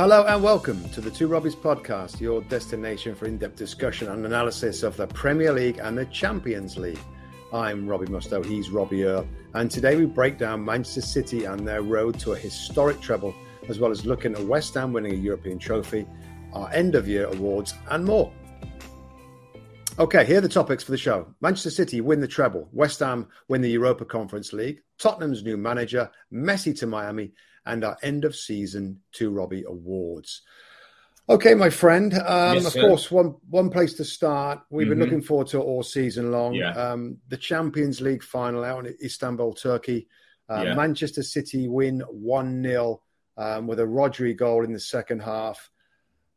Hello and welcome to the Two Robbies podcast, your destination for in depth discussion and analysis of the Premier League and the Champions League. I'm Robbie Mustoe, he's Robbie Earle, and today we break down Manchester City and their road to a historic treble, as well as looking at West Ham winning a European trophy, our end of year awards, and more. Okay, here are the topics for the show. Manchester City win the treble, West Ham win the Europa Conference League, Tottenham's new manager, Messi to Miami, and our end of season Two Robbie Awards. Okay, my friend. Um, Yes, of sir. course, one one place to start. We've been Mhm. looking forward to it all season long. Yeah. Um, the Champions League final out in Istanbul, Turkey. Uh, Yeah. Manchester City win one 0 um, with a Rodri goal in the second half.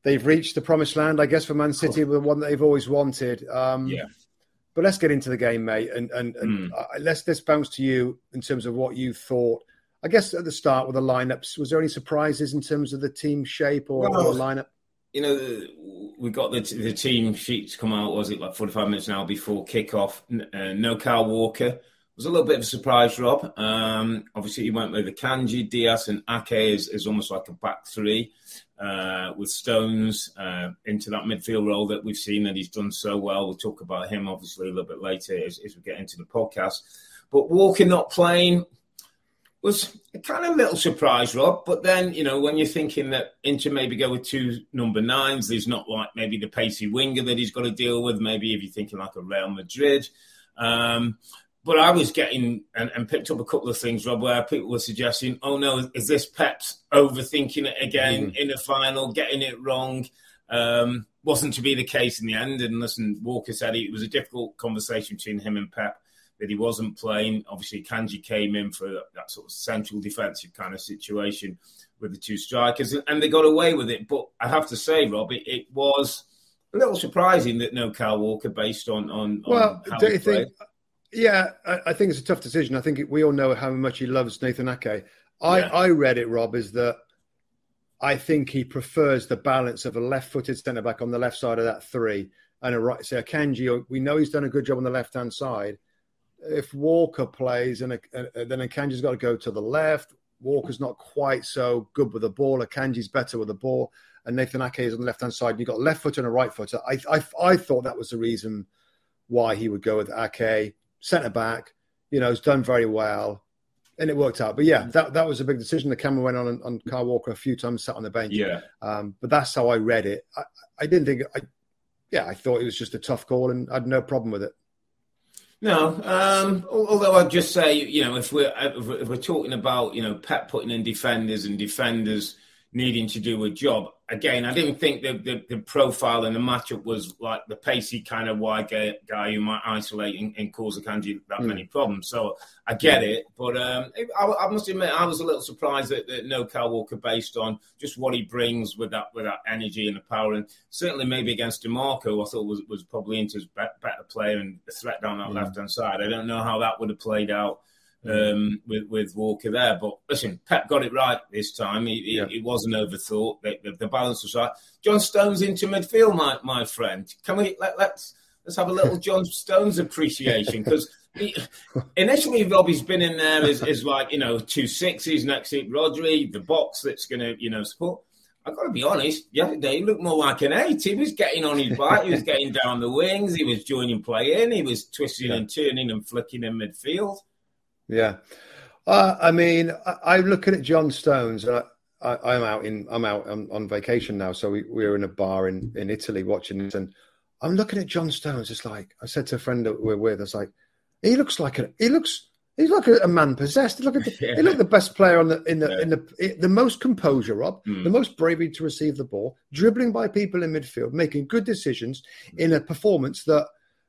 They've reached the promised land, I guess, for Man City, the one that they've always wanted. Um, Yeah. But let's get into the game, mate, and and, and Hmm. uh, let's let's bounce to you in terms of what you thought. I guess at the start with the lineups, was there any surprises in terms of the team shape or, Well, or the lineup? You know, we got the, the team sheets come out, was it like 45 minutes now before kickoff? Uh, no Kyle Walker. It was a little bit of a surprise, Rob. Um, obviously, he went with the Kanji, Dias, and Ake is, is almost like a back three uh, with Stones uh, into that midfield role that we've seen that he's done so well. We'll talk about him obviously a little bit later as, as we get into the podcast. But Walker not playing was a kind of a little surprise, Rob. But then, you know, when you're thinking that Inter maybe go with two number nines, there's not like maybe the pacey winger that he's got to deal with. Maybe if you're thinking like a Real Madrid. Um, but I was getting and, and picked up a couple of things, Rob, where people were suggesting, oh no, is this Pep's overthinking it again in the final, getting it wrong? Um, wasn't to be the case in the end. And listen, Walker said it was a difficult conversation between him and Pep that he wasn't playing. Obviously, Kanji came in for that, sort of central defensive kind of situation with the two strikers, and they got away with it. But I have to say, Rob, it, it was a little surprising that no Kyle Walker, based on on, Well, on don't he you think? Yeah, I, I think it's a tough decision. I think we all know how much he loves Nathan Ake. I, Yeah. I read it, Rob, is that I think he prefers the balance of a left-footed centre back on the left side of that three and a right. So Akanji, we know he's done a good job on the left-hand side. If Walker plays and, a, and then Akanji's got to go to the left, Walker's not quite so good with the ball. Akanji's better with the ball, and Nathan Ake is on the left-hand side. You've got a left footer and a right footer. I, I, I thought that was the reason why he would go with Ake, centre back. You know, has done very well, and it worked out. But yeah, that that was a big decision. The camera went on on Kyle Walker a few times, sat on the bench. Yeah, Um, but that's how I read it. I, I didn't think. I, yeah, I thought it was just a tough call, and I had no problem with it. No, um, although I'd just say, you know, if we're if we're talking about, you know, Pep putting in defenders and defenders needing to do a job again, I didn't think the the, the profile and the matchup was like the pacey kind of wide guy, guy who might isolate and, and cause Akanji that Mm. many problems. So I get it, but um, I, I must admit I was a little surprised that, that no Kyle Walker based on just what he brings with that with that energy and the power, and certainly maybe against Dimarco, I thought was was probably Inter's be- better player and a threat down that Mm. left hand side. I don't know how that would have played out um, with with Walker there, but listen, Pep got it right this time. He, he- Yeah. it wasn't overthought. The, the, the balance was right. John Stones into midfield, my my friend. Can we let let's let's have a little John Stones appreciation because. Initially, Robbie's been in there as, as like you know two sixes next to Rodri, the box that's going to you know support. I've got to be honest. The other day, he looked more like an eight. He was getting on his bike. He was getting down the wings. He was joining play in. He was twisting Yeah. and turning and flicking in midfield. Yeah, uh, I mean, I, I'm looking at John Stones. And I, I'm out in I'm out on, on vacation now, so we, we were in a bar in, in Italy watching this, and I'm looking at John Stones. It's like I said to a friend that we're with, I was like, he looks like a he looks he's like a, a man possessed. Look at the, Yeah. he looked the best player on the in the Yeah. in the the most composure, Rob, Mm. the most bravery to receive the ball, dribbling by people in midfield, making good decisions in a performance that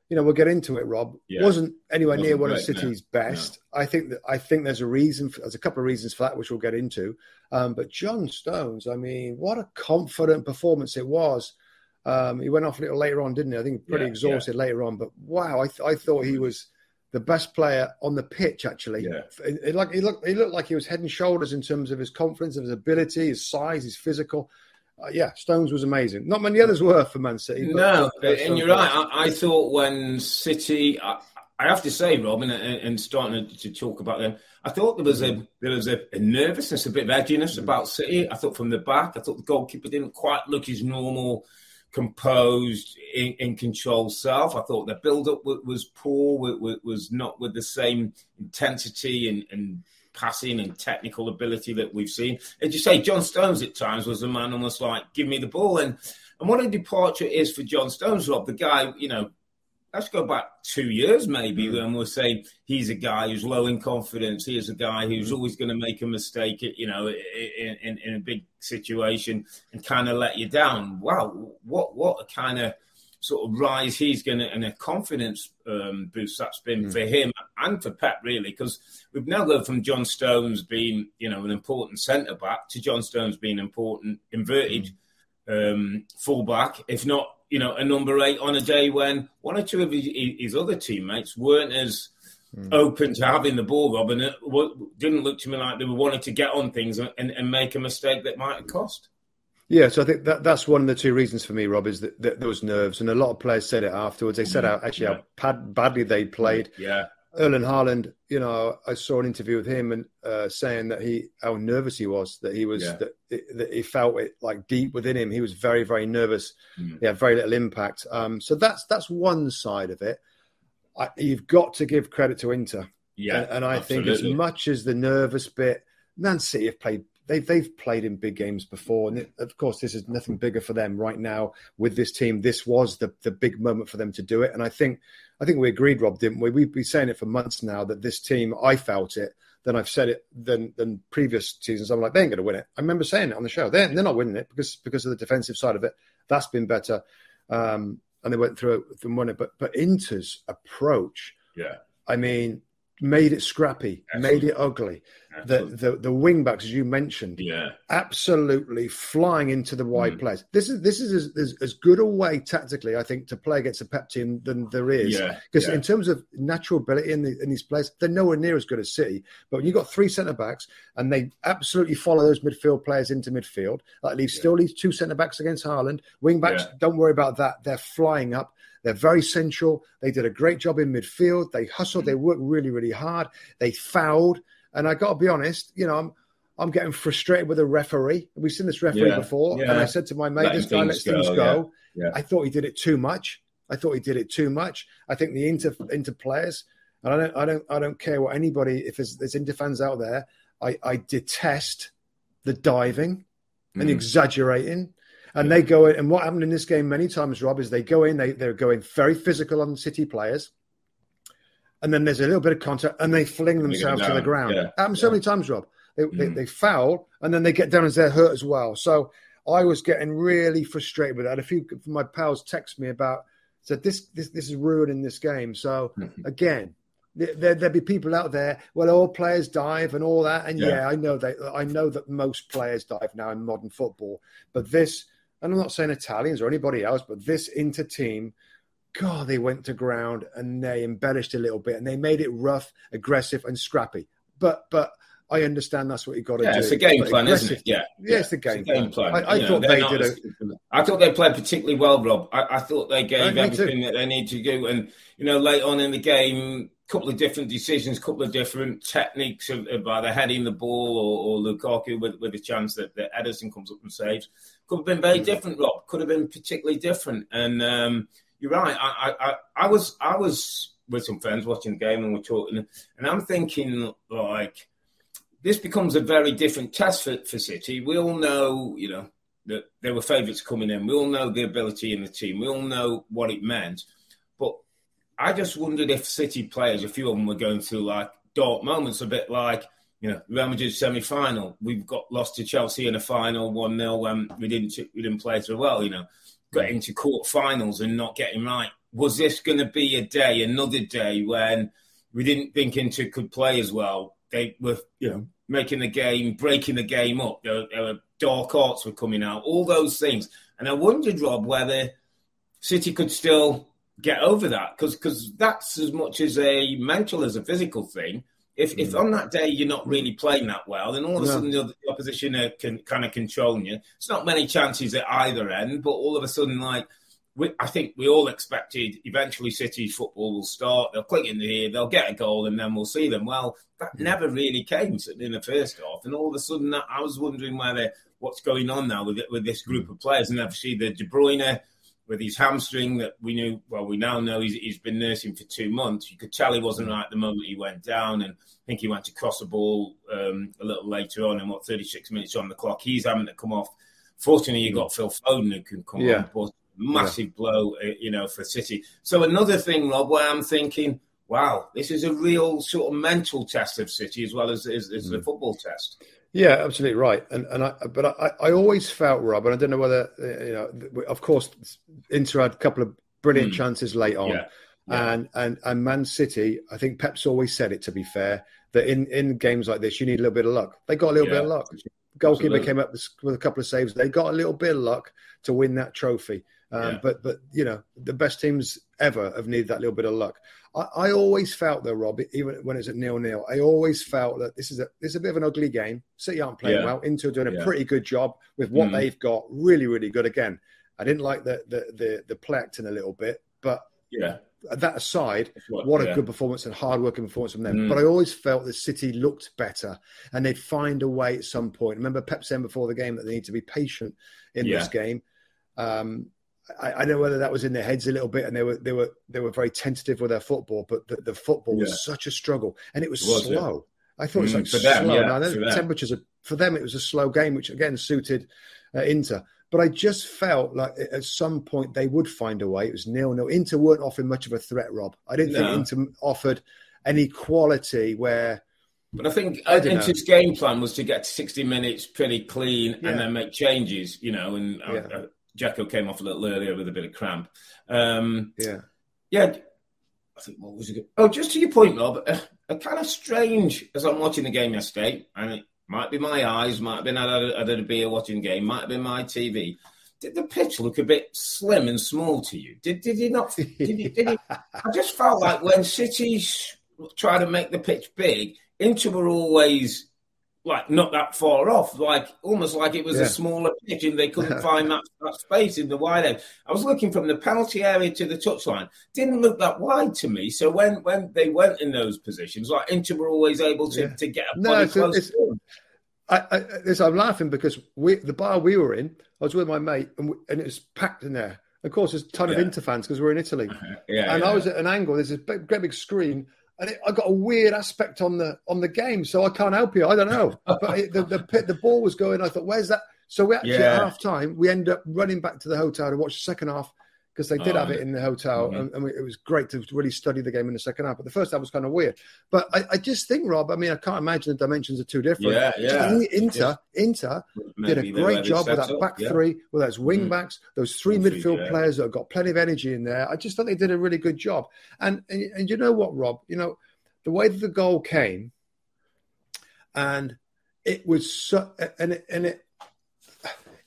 you know, we'll get into it. Rob yeah. wasn't anywhere wasn't near one of City's no. best. No. I think that I think there's a reason. For, there's a couple of reasons for that, which we'll get into. Um, but John Stones, I mean, what a confident performance it was. Um, he went off a little later on, didn't he? I think pretty yeah, exhausted yeah. later on. But wow, I, th- I thought he was the best player on the pitch. Actually, yeah. it, it, like he looked, he looked like he was head and shoulders in terms of his confidence, of his ability, his size, his physical uh, yeah, Stones was amazing. Not many others were for Man City. no, and you're right. I, I, thought when City, I, I, have to say, Robin, and, and starting to, to, talk about them, I thought there was a there was a, a nervousness, a bit of edginess mm. about City. I thought from the back, I thought the goalkeeper didn't quite look his normal, composed, in, in control self. I thought the build up was poor, was not with the same intensity and, and passing and technical ability that we've seen. As you say, John Stones at times was a man almost like, give me the ball. And and what a departure is for John Stones, Rob, the guy, you know, let's go back two years maybe mm. when we'll say he's a guy who's low in confidence. He is a guy who's mm. always going to make a mistake, you know, in, in, in a big situation and kind of let you down. Wow, what what a kind of sort of rise he's going to and a confidence um, boost that's been mm. for him and for Pep really because we've now gone from John Stones being you know an important centre back to John Stones being important inverted mm. um, fullback if not you know a number eight on a day when one or two of his, his other teammates weren't as mm. open to having the ball Rob and it didn't look to me like they were wanting to get on things and, and make a mistake that might have cost. Yeah, so I think that that's one of the two reasons for me, Rob, is that, that those nerves, and a lot of players said it afterwards. They said mm, how actually yeah. how pad, badly they played. Yeah, Erling Haaland, you know, I saw an interview with him and uh, saying that he how nervous he was, that he was yeah. that, that, he felt it like deep within him. He was very very nervous. Mm. He had very little impact. Um, so that's that's one side of it. I, you've got to give credit to Inter. Yeah, and, and I absolutely. think as much as the nervous bit, Man City have played they've they've played in big games before, and of course, this is nothing bigger for them right now with this team. This was the the big moment for them to do it, and I think I think we agreed, Rob, didn't we? We've been saying it for months now that this team, I felt it. Then I've said it than than previous seasons. I'm like, they ain't going to win it. I remember saying it on the show. They're, they're not winning it because because of the defensive side of it. That's been better, um, and they went through it and won it. But but Inter's approach, yeah, I mean, made it scrappy, Absolutely. made it ugly. The, the the wing backs, as you mentioned, yeah, absolutely flying into the wide mm. players. This is this is as, as, good a way tactically, I think, to play against a Pep team than there is. Because yeah, yeah. in terms of natural ability in, the, in these players, they're nowhere near as good as City. But when you've got three centre backs and they absolutely follow those midfield players into midfield, that leaves yeah. still leaves two centre backs against Haaland. Wing backs, don't worry about that. They're flying up. They're very central. They did a great job in midfield. They hustled. Mm. They worked really, really hard. They fouled. And I got to be honest, you know, I'm I'm getting frustrated with the referee. We've seen this referee yeah. before, yeah. and I said to my mate, "This guy lets things go." Yeah. I thought he did it too much. I thought he did it too much. I think the inter inter players, and I don't, I don't, I don't care what anybody. If there's, there's inter fans out there, I, I detest the diving mm. and exaggerating. And they go in, and what happened in this game many times, Rob, is they go in, they, they're going very physical on City players and then there's a little bit of contact, and they fling themselves to the ground. Yeah. Happens so many times, Rob. They, mm. they, they, foul, and then they get down as they're hurt as well. So I was getting really frustrated with that. A few of my pals text me about said this this this is ruining this game. So mm-hmm. again, there, there'd be people out there. Well, all players dive and all that, and yeah. yeah, I know that I know that most players dive now in modern football. But this, and I'm not saying Italians or anybody else, but this inter team God, they went to ground and they embellished a little bit and they made it rough, aggressive, and scrappy. But but I understand that's what you got to yeah, do. It's a game plan, isn't it? Yeah, yeah, it's the game, it's game plan. I, I thought they did. A... I thought they played particularly well, Rob. I, I thought they gave everything too. that they need to do, and you know, late on in the game, a couple of different decisions, a couple of different techniques of, of either heading the ball or, or Lukaku with, with a chance that, that Ederson comes up and saves. Could have been very different, Rob. Could have been particularly different, and. Um, you're right. I, I, I was I was with some friends watching the game and we're talking, and I'm thinking like this becomes a very different test for, for City. We all know, you know, that there were favourites coming in. We all know the ability in the team. We all know what it meant. But I just wondered if City players, a few of them were going through like dark moments, a bit like, you know, Real Madrid semi-final. We've got lost to Chelsea in a final, one 0 when um, we didn't we didn't play so well. You know, getting to quarterfinals and not getting right was this going to be a day, another day when we didn't think Inter could play as well? They were, you know, making the game, breaking the game up. There, there were dark arts were coming out, all those things. And I wondered, Rob, whether City could still get over that because because that's as much as a mental as a physical thing. If mm. if on that day you're not really playing that well, then all of a sudden the, the opposition are can kind of controlling you. It's not many chances at either end, but all of a sudden, like we, I think we all expected, eventually City's football will start. They'll click in here, they'll get a goal, and then we'll see them. Well, that never really came in the first half, and all of a sudden, I was wondering whether what's going on now with with this group of players, and obviously the De Bruyne with his hamstring that we knew, well, we now know he's, he's been nursing for two months. You could tell he wasn't right the moment he went down, and I think he went to cross the ball um, a little later on, and what 36 minutes on the clock, he's having to come off. Fortunately, you got Phil Foden who can come yeah. on, but massive yeah. blow, uh, you know, for City. So another thing, Rob, where I'm thinking, wow, this is a real sort of mental test of City as well as, as, as mm. the football test. Yeah, absolutely right. And and I but I, I always felt Rob, and I don't know whether you know. Of course, Inter had a couple of brilliant mm. chances late on, yeah. Yeah. and and and Man City. I think Pep's always said it. To be fair, that in in games like this, you need a little bit of luck. They got a little yeah. bit of luck. Goalkeeper Absolutely. came up with a couple of saves. They got a little bit of luck to win that trophy. Um, but but you know the best teams ever have needed that little bit of luck. I, I always felt though, Rob, even when it's at nil nil, I always felt that this is a this is a bit of an ugly game. City aren't playing yeah. well. Inter doing a yeah. pretty good job with what mm. they've got. Really, really good. Again, I didn't like the the the, the play acting a little bit, but yeah. That aside, what, what a yeah. good performance and hard-working performance from them. Mm. But I always felt the City looked better, and they'd find a way at some point. Remember, Pep saying before the game that they need to be patient in this game. Um, I, I, know whether that was in their heads a little bit, and they were they were they were very tentative with their football, but the, the football yeah. was such a struggle, and it was, it was slow. Yeah. I thought it was mm, like for slow. Them, yeah, now, the temperatures are, for them, it was a slow game, which again suited uh, Inter. But I just felt like at some point they would find a way. It was nil nil. Inter weren't offering much of a threat, Rob. I didn't no. think Inter offered any quality where. But I think I Inter's game plan was to get to 60 minutes pretty clean yeah. and then make changes, you know, and uh, yeah. Dzeko came off a little earlier with a bit of cramp. Um, yeah, yeah. I think what was it? Oh, just to your point, Rob, a, a, kind of strange as I'm watching the game yesterday, and it might be my eyes, might have been at a, at a beer watching game, might have been my TV. Did the pitch look a bit slim and small to you? Did did you not? Did you, did you, I just felt like when City try to make the pitch big, Inter were always like not that far off, like almost like it was yeah. a smaller pitch and they couldn't find that, that space in the wide end. I was looking from the penalty area to the touchline, didn't look that wide to me. So when when they went in those positions, like Inter were always able to, yeah. to get a no, close. It's, I, I, I'm laughing because we the bar we were in, I was with my mate and, we, and it was packed in there. Of course, there's a ton yeah. of Inter fans because we're in Italy. Uh-huh. Yeah, and I was at an angle. There's a big, great big screen and it, I got a weird aspect on the on the game, so I can't help you. I don't know, but it, the the the ball was going. I thought, where's that? So we actually yeah. at half time we end up running back to the hotel to watch the second half because they did oh, have it in the hotel, mm-hmm. and, and, it was great to really study the game in the second half. But the first half was kind of weird. But I, I just think, Rob, I mean, I can't imagine the dimensions are too different. Yeah, yeah. Inter, Inter did a great job with that up, back yeah. three, with those wing mm-hmm. backs, those three midfield yeah. players that have got plenty of energy in there. I just thought they did a really good job. And, and and you know what, Rob, you know the way that the goal came, and it was so, and it, and it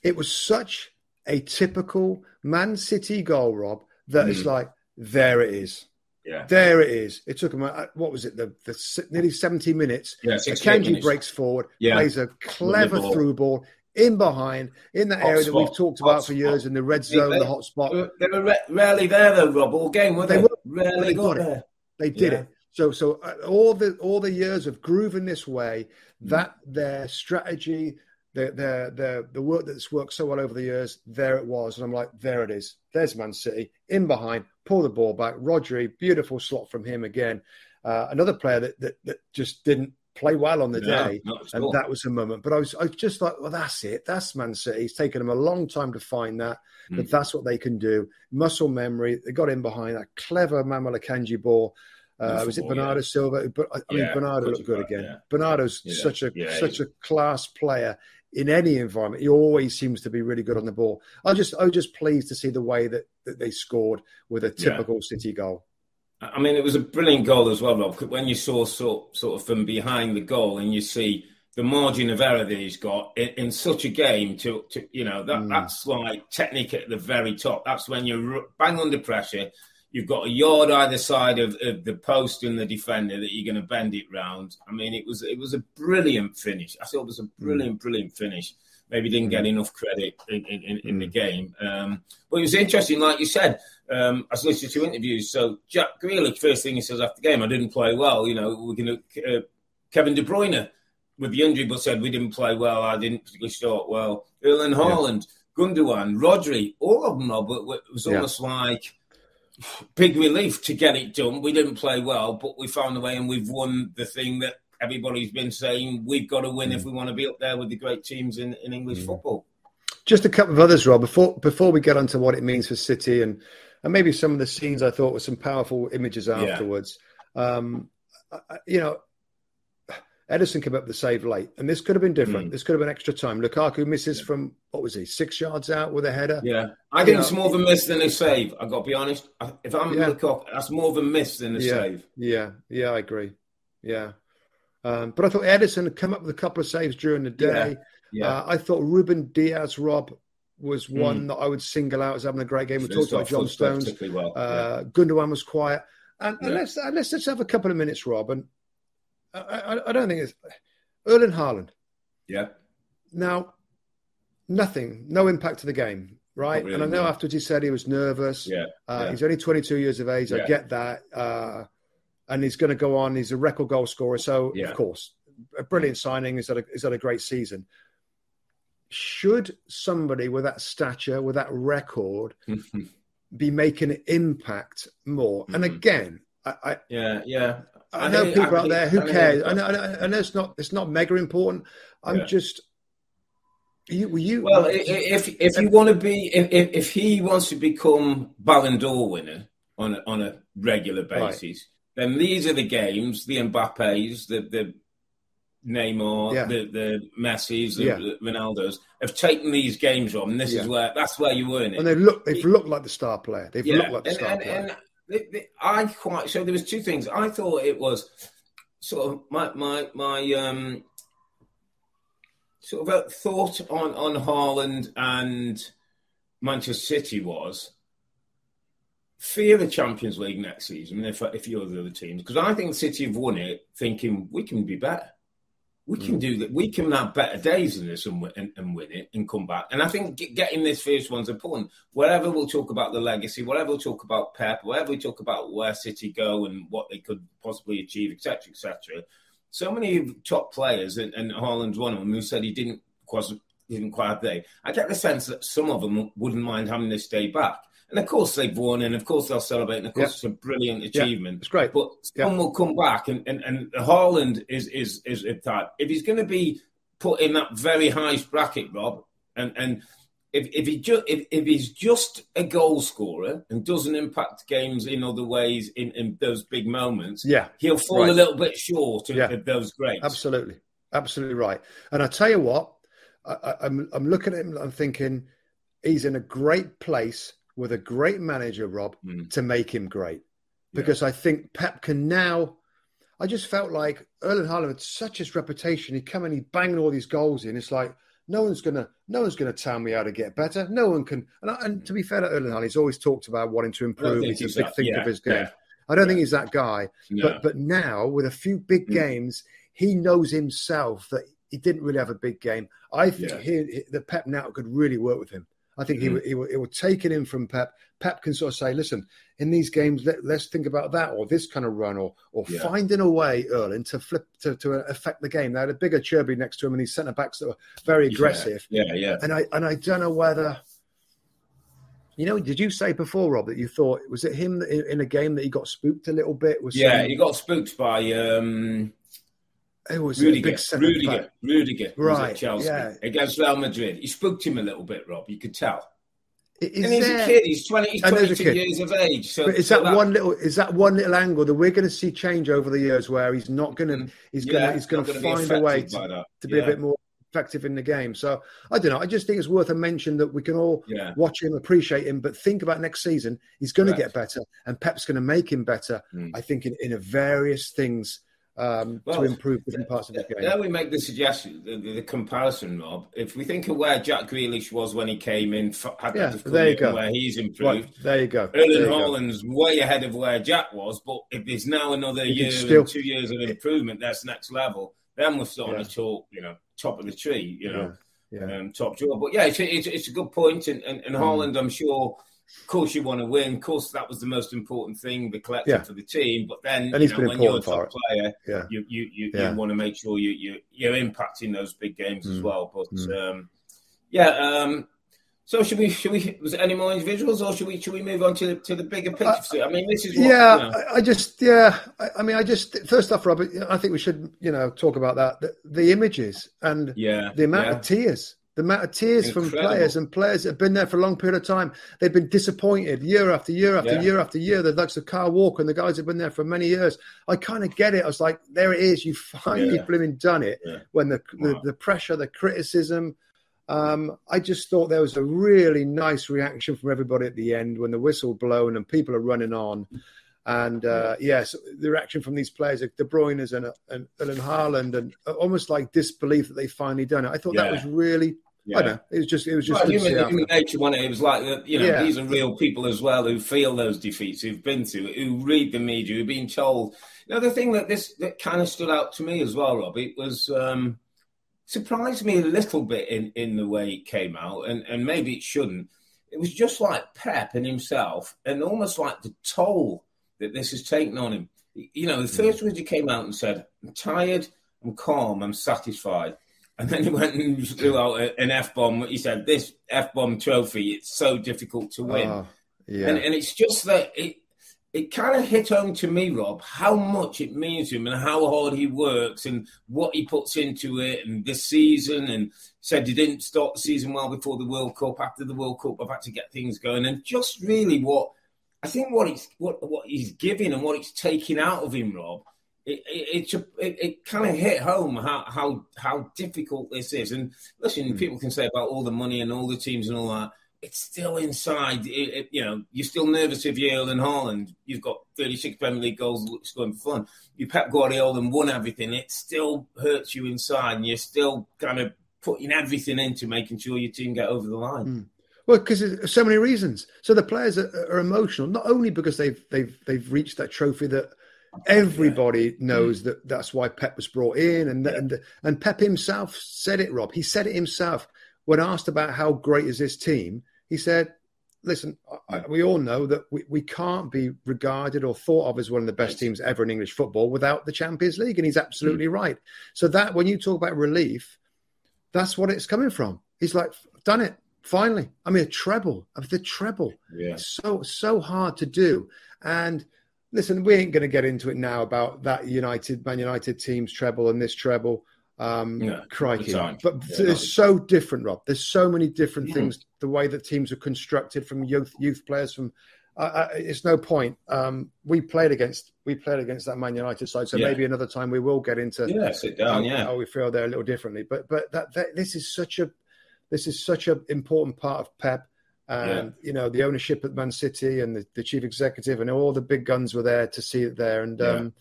it was such a typical Man City goal, Rob, that mm. it's like there it is. Yeah. There it is. It took him, uh, what was it, the, the nearly 70 minutes. Yeah, Akanji breaks forward, yeah. plays a clever ball. through ball in behind, in that hot area spot. that we've talked about for years, in the red zone, they, the hot spot. They were rarely there, though, Rob, all game, were they? They were. Rarely they got, got it. They did yeah. it. So, so uh, all the all the years of grooving this way, mm. that their strategy, their their the work that's worked so well over the years, there it was, and I'm like, there it is. There's Man City in behind, pull the ball back. Rodri, beautiful slot from him again. Uh, another player that, that that just didn't play well on the no, day, and that was a moment. But I was I was just like, well, that's it. That's Man City. It's taken them a long time to find that, mm. but that's what they can do. Muscle memory. They got in behind that clever Manuel Akanji ball. Uh, was it Bernardo yeah. Silva? But I mean, yeah, Bernardo looked good again. Yeah. Bernardo's such a such a class player in any environment. He always seems to be really good on the ball. I'm just I was just pleased to see the way that, that they scored with a typical yeah. City goal. I mean, it was a brilliant goal as well, Rob. When you saw sort sort of from behind the goal, and you see the margin of error that he's got in, in such a game, to, to you know that mm. that's like technique at the very top. That's when you're bang under pressure. You've got a yard either side of, of the post and the defender that you're going to bend it round. I mean, it was it was a brilliant finish. I thought it was a brilliant, mm. brilliant finish maybe didn't get mm. enough credit in, in, in the mm. game. Um, but it was interesting, like you said. Um, I was listening to interviews. So Jack Grealish, first thing he says after the game, I didn't play well. You know, we're going to uh, Kevin De Bruyne with the injury, but said we didn't play well. I didn't particularly start well. Erling Haaland, yeah. Gundogan, Rodri, all of them. But it was almost yeah. like big relief to get it done. We didn't play well, but we found a way and we've won the thing that everybody's been saying we've got to win mm. if we want to be up there with the great teams in, in English mm. football. Just a couple of others, Rob. Before before we get onto what it means for City and and maybe some of the scenes I thought were some powerful images afterwards. Yeah. Um, you know, Ederson came up with the save late, and this could have been different. Mm. This could have been extra time. Lukaku misses from what was he six yards out with a header. Yeah, I think it's more of a miss than a save. I got to be honest. If I'm yeah. Lukaku, that's more of a miss than a yeah. save. Yeah, yeah, I agree. Yeah, um, but I thought Ederson had come up with a couple of saves during the day. Yeah. yeah. Uh, I thought Ruben Dias Rob, was hmm. one mm. that I would single out as having a great game. We talked about John Stones. Well. Uh, yeah. Gundogan was quiet. And, and let's, let's, let's have a couple of minutes, Rob. And I, I, I don't think it's Erling Haaland. Yeah. Now, nothing, no impact to the game, right? Really, and I know no. afterwards he said he was nervous. Yeah. Uh, yeah. He's only 22 years of age. I get that. Uh, and he's going to go on. He's a record goal scorer, so yeah. of course, a brilliant signing. Is that a, is that a great season? Should somebody with that stature, with that record, be making an impact more? Mm-hmm. And again, I, I, yeah, yeah. I, I know people out there who cares. I know, I know, it's not it's not mega important. I'm yeah. just. You, you, well, if if you want to be if, if he wants to become Ballon d'Or winner on a, on a regular basis, right then these are the games, the Mbappes, the the Neymar, yeah. the the Messi's, the, yeah. the Ronaldos have taken these games on. This yeah. is where that's where you earn it. And they look, they've looked like the star player. They've looked like the and, star and, player. And they, they, I quite so there was two things. I thought it was sort of my my my um sort of thought on on Haaland and Manchester City was fear the Champions League next season if if you're the other teams because I think City have won it thinking we can be better. We can mm. do that. We can have better days than this and, and, and, win it and come back. And I think getting this first one's important. Whatever we'll talk about the legacy, whatever we'll talk about Pep, whatever we talk about where City go and what they could possibly achieve, etc., etc. So many top players, and, and Haaland's one of them, who said he didn't quite, didn't quite have day. I get the sense that some of them wouldn't mind having this day back. And of course they've won, and of course they'll celebrate, and of course it's a brilliant achievement. it's great. But some will come back, and and and Haaland is is is a type. If he's going to be put in that very high bracket, Rob, and and if if he just if, if he's just a goal scorer and doesn't impact games in other ways in, in those big moments, yeah, he'll fall right. a little bit short of, yeah. of those greats. Absolutely, absolutely right. And I tell you what, I, I'm I'm looking at him, I'm thinking he's in a great place with a great manager, Rob, mm. to make him great. Because yeah. I think Pep can now. I just felt like Erling Haaland had such his reputation. He come and he banged all these goals in. It's like no one's gonna, no one's gonna tell me how to get better. No one can. And, and to be fair to Erling Haaland, he's always talked about wanting to improve. He's, he's a big thing yeah, of his game. Yeah, I don't think he's that guy. No. But but now with a few big mm. games, he knows himself that he didn't really have a big game. I think he, the Pep now could really work with him. I think mm-hmm. he, he, he will take it in from Pep. Pep can sort of say, listen, in these games, let, us think about that or this kind of run or or yeah. finding a way, Erling, to flip to, to affect the game. They had a bigger Cherby next to him and these centre backs that were very aggressive. Yeah, yeah, yeah. And I and I don't know whether. You know, did you say before, Rob, that you thought was it him in, in a game that he got spooked a little bit? Was yeah, he got spooked by um, it was Rudiger, Rudiger, Rudiger, right? Chelsea yeah. against Real Madrid. He spooked him a little bit, Rob. You could tell. Is and he's there, a kid. He's twenty. He's twenty-two years of age. So, but is so that, that, one little? Is that one little angle that we're going to see change over the years, where he's not going to? Mm. He's going to. he's going to find a way to, to be yeah. a bit more effective in the game. So I don't know. I just think it's worth a mention that we can all Yeah. watch him, appreciate him, but think about next season. He's going to get better, and Pep's going to make him better. Mm. I think in, in a various things um, Well, to improve different parts of the game. Now we make the suggestion, the, the, comparison, Rob. If we think of where Jack Grealish was when he came in, had Yeah, there you go. where he's Right, improved. there you go. Erling. Haaland's way ahead of where Jack was, but if there's now another You year still- two years of improvement, that's next level. Then we're starting Yeah. to talk, you know, top of the tree, you know, Yeah, yeah. um, top drawer. But yeah, it's, it's, it's a good point. And, and, Mm. and Haaland, I'm sure, of course, you want to win. Of course, that was the most important thing, the collective Yeah. for the team. But then, And you know, when you're a top player, Yeah. you you you, Yeah. you want to make sure you you you're impacting those big games as Mm. well. But Mm. um, yeah, um, so should we should we was there any more individuals or should we should we move on to the, to the bigger picture? I mean, this is what, yeah, you know, I, I just yeah. I, I mean, I just first off, Robert, I think we should you know talk about that the, the images and yeah, the amount yeah. of tears, the amount of tears from players and players that have been there for a long period of time. They've been disappointed year after year after Yeah. year after year. The likes of Kyle Walker and the guys have been there for many years. I kind of get it. I was like, there it is. You finally Yeah. blooming done it. Yeah. When the, the Wow. the pressure, the criticism. Um, I just thought there was a really nice reaction from everybody at the end when the whistle blown and people are running on. And uh, yes, the reaction from these players, like De Bruyne and and Erling Haaland, and almost like disbelief that they finally done it. I thought that was really, yeah. I know, it was just, it was just Well, to human, human nature, wasn't it? Was like, uh, you know, Yeah. these are real people as well who feel those defeats, who've been it, who read the media, who've been told. You know, the thing that this that kind of stood out to me as well, Rob, it was um, surprised me a little bit in, in the way it came out, and, and maybe it shouldn't. It was just like Pep and himself, and almost like the toll that this has taken on him. You know, the first words he came out and said, I'm tired, I'm calm, I'm satisfied. And then he went and threw out an F bomb. He said, This F bomb trophy, it's so difficult to win. Oh, yeah. And, and it's just that it it kind of hit home to me, Rob, how much it means to him and how hard he works and what he puts into it. And this season, and said he didn't start the season well before the World Cup. After the World Cup, I've had to get things going. And just really what I think what it's what what he's giving and what it's taking out of him, Rob. It it, it, it, it kind of hit home how, how how difficult this is. And listen, people can say about all the money and all the teams and all that it's still inside. It, you know, you're still nervous if you're Erling Haaland. You've got 36 Premier League goals scoring for fun. You Pep Guardiola and won everything. It still hurts you inside, and you're still kind of putting everything into making sure your team get over the line. Mm. Well, because there's so many reasons. So the players are, are emotional, not only because they've they've they've reached that trophy that everybody mm. knows that that's why Pep was brought in, and and and Pep himself said it. Rob, he said it himself when asked about how great is this team. He said, "Listen, I, we all know that we, we can't be regarded or thought of as one of the best teams ever in English football without the Champions League," and he's absolutely mm. right. So that when you talk about relief, that's what it's coming from. He's like, "Done it." Finally, I mean, a treble of the treble. Yeah, So so hard to do. And listen, we ain't going to get into it now about that United Man United team's treble and this treble. Um, Yeah, crikey! But Yeah, it's so different, Rob. There's so many different Yeah. things. The way that teams are constructed from youth youth players. From uh, uh, it's no point. Um, we played against we played against that Man United side, so maybe another time we will get into yeah, sit how, down. Yeah, how we feel there a little differently. But but that, that this is such a this is such an important part of Pep. And you know the ownership at Man City and the, the chief executive and all the big guns were there to see it there. And Yeah. um,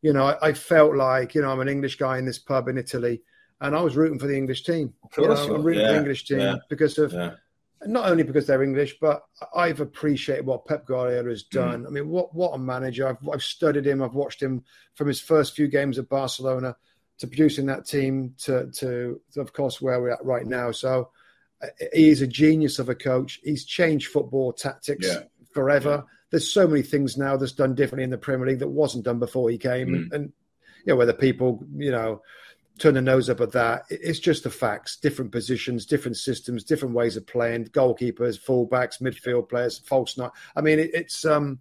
you know, I, I felt like you know I'm an English guy in this pub in Italy, and I was rooting for the English team. You know, I'm rooting for the English team yeah, because of yeah, not only because they're English, but I've appreciated what Pep Guardiola Mm. has done. I mean, what what a manager! I've, I've studied him. I've watched him from his first few games at Barcelona to producing that team to to, to of course where we're at right now. So he is a genius of a coach. He's changed football tactics Yeah. forever. There's so many things now that's done differently in the Premier League that wasn't done before he came, Mm. and, and you know whether people you know turn their nose up at that. It's just the facts. Different positions, different systems, different ways of playing. Goalkeepers, fullbacks, midfield players, false nine. I mean, it, it's um,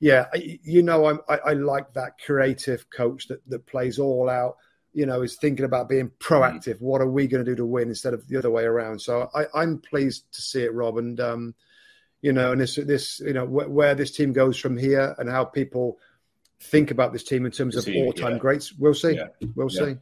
yeah. You know, I'm, I, I like that creative coach that that plays all out. You know, is thinking about being proactive. What are we going to do to win instead of the other way around? So I, I'm pleased to see it, Rob, and um, you know, and this this you know wh- where this team goes from here and how people think about this team in terms of all-time yeah. greats. We'll see. Yeah. We'll Yeah. see.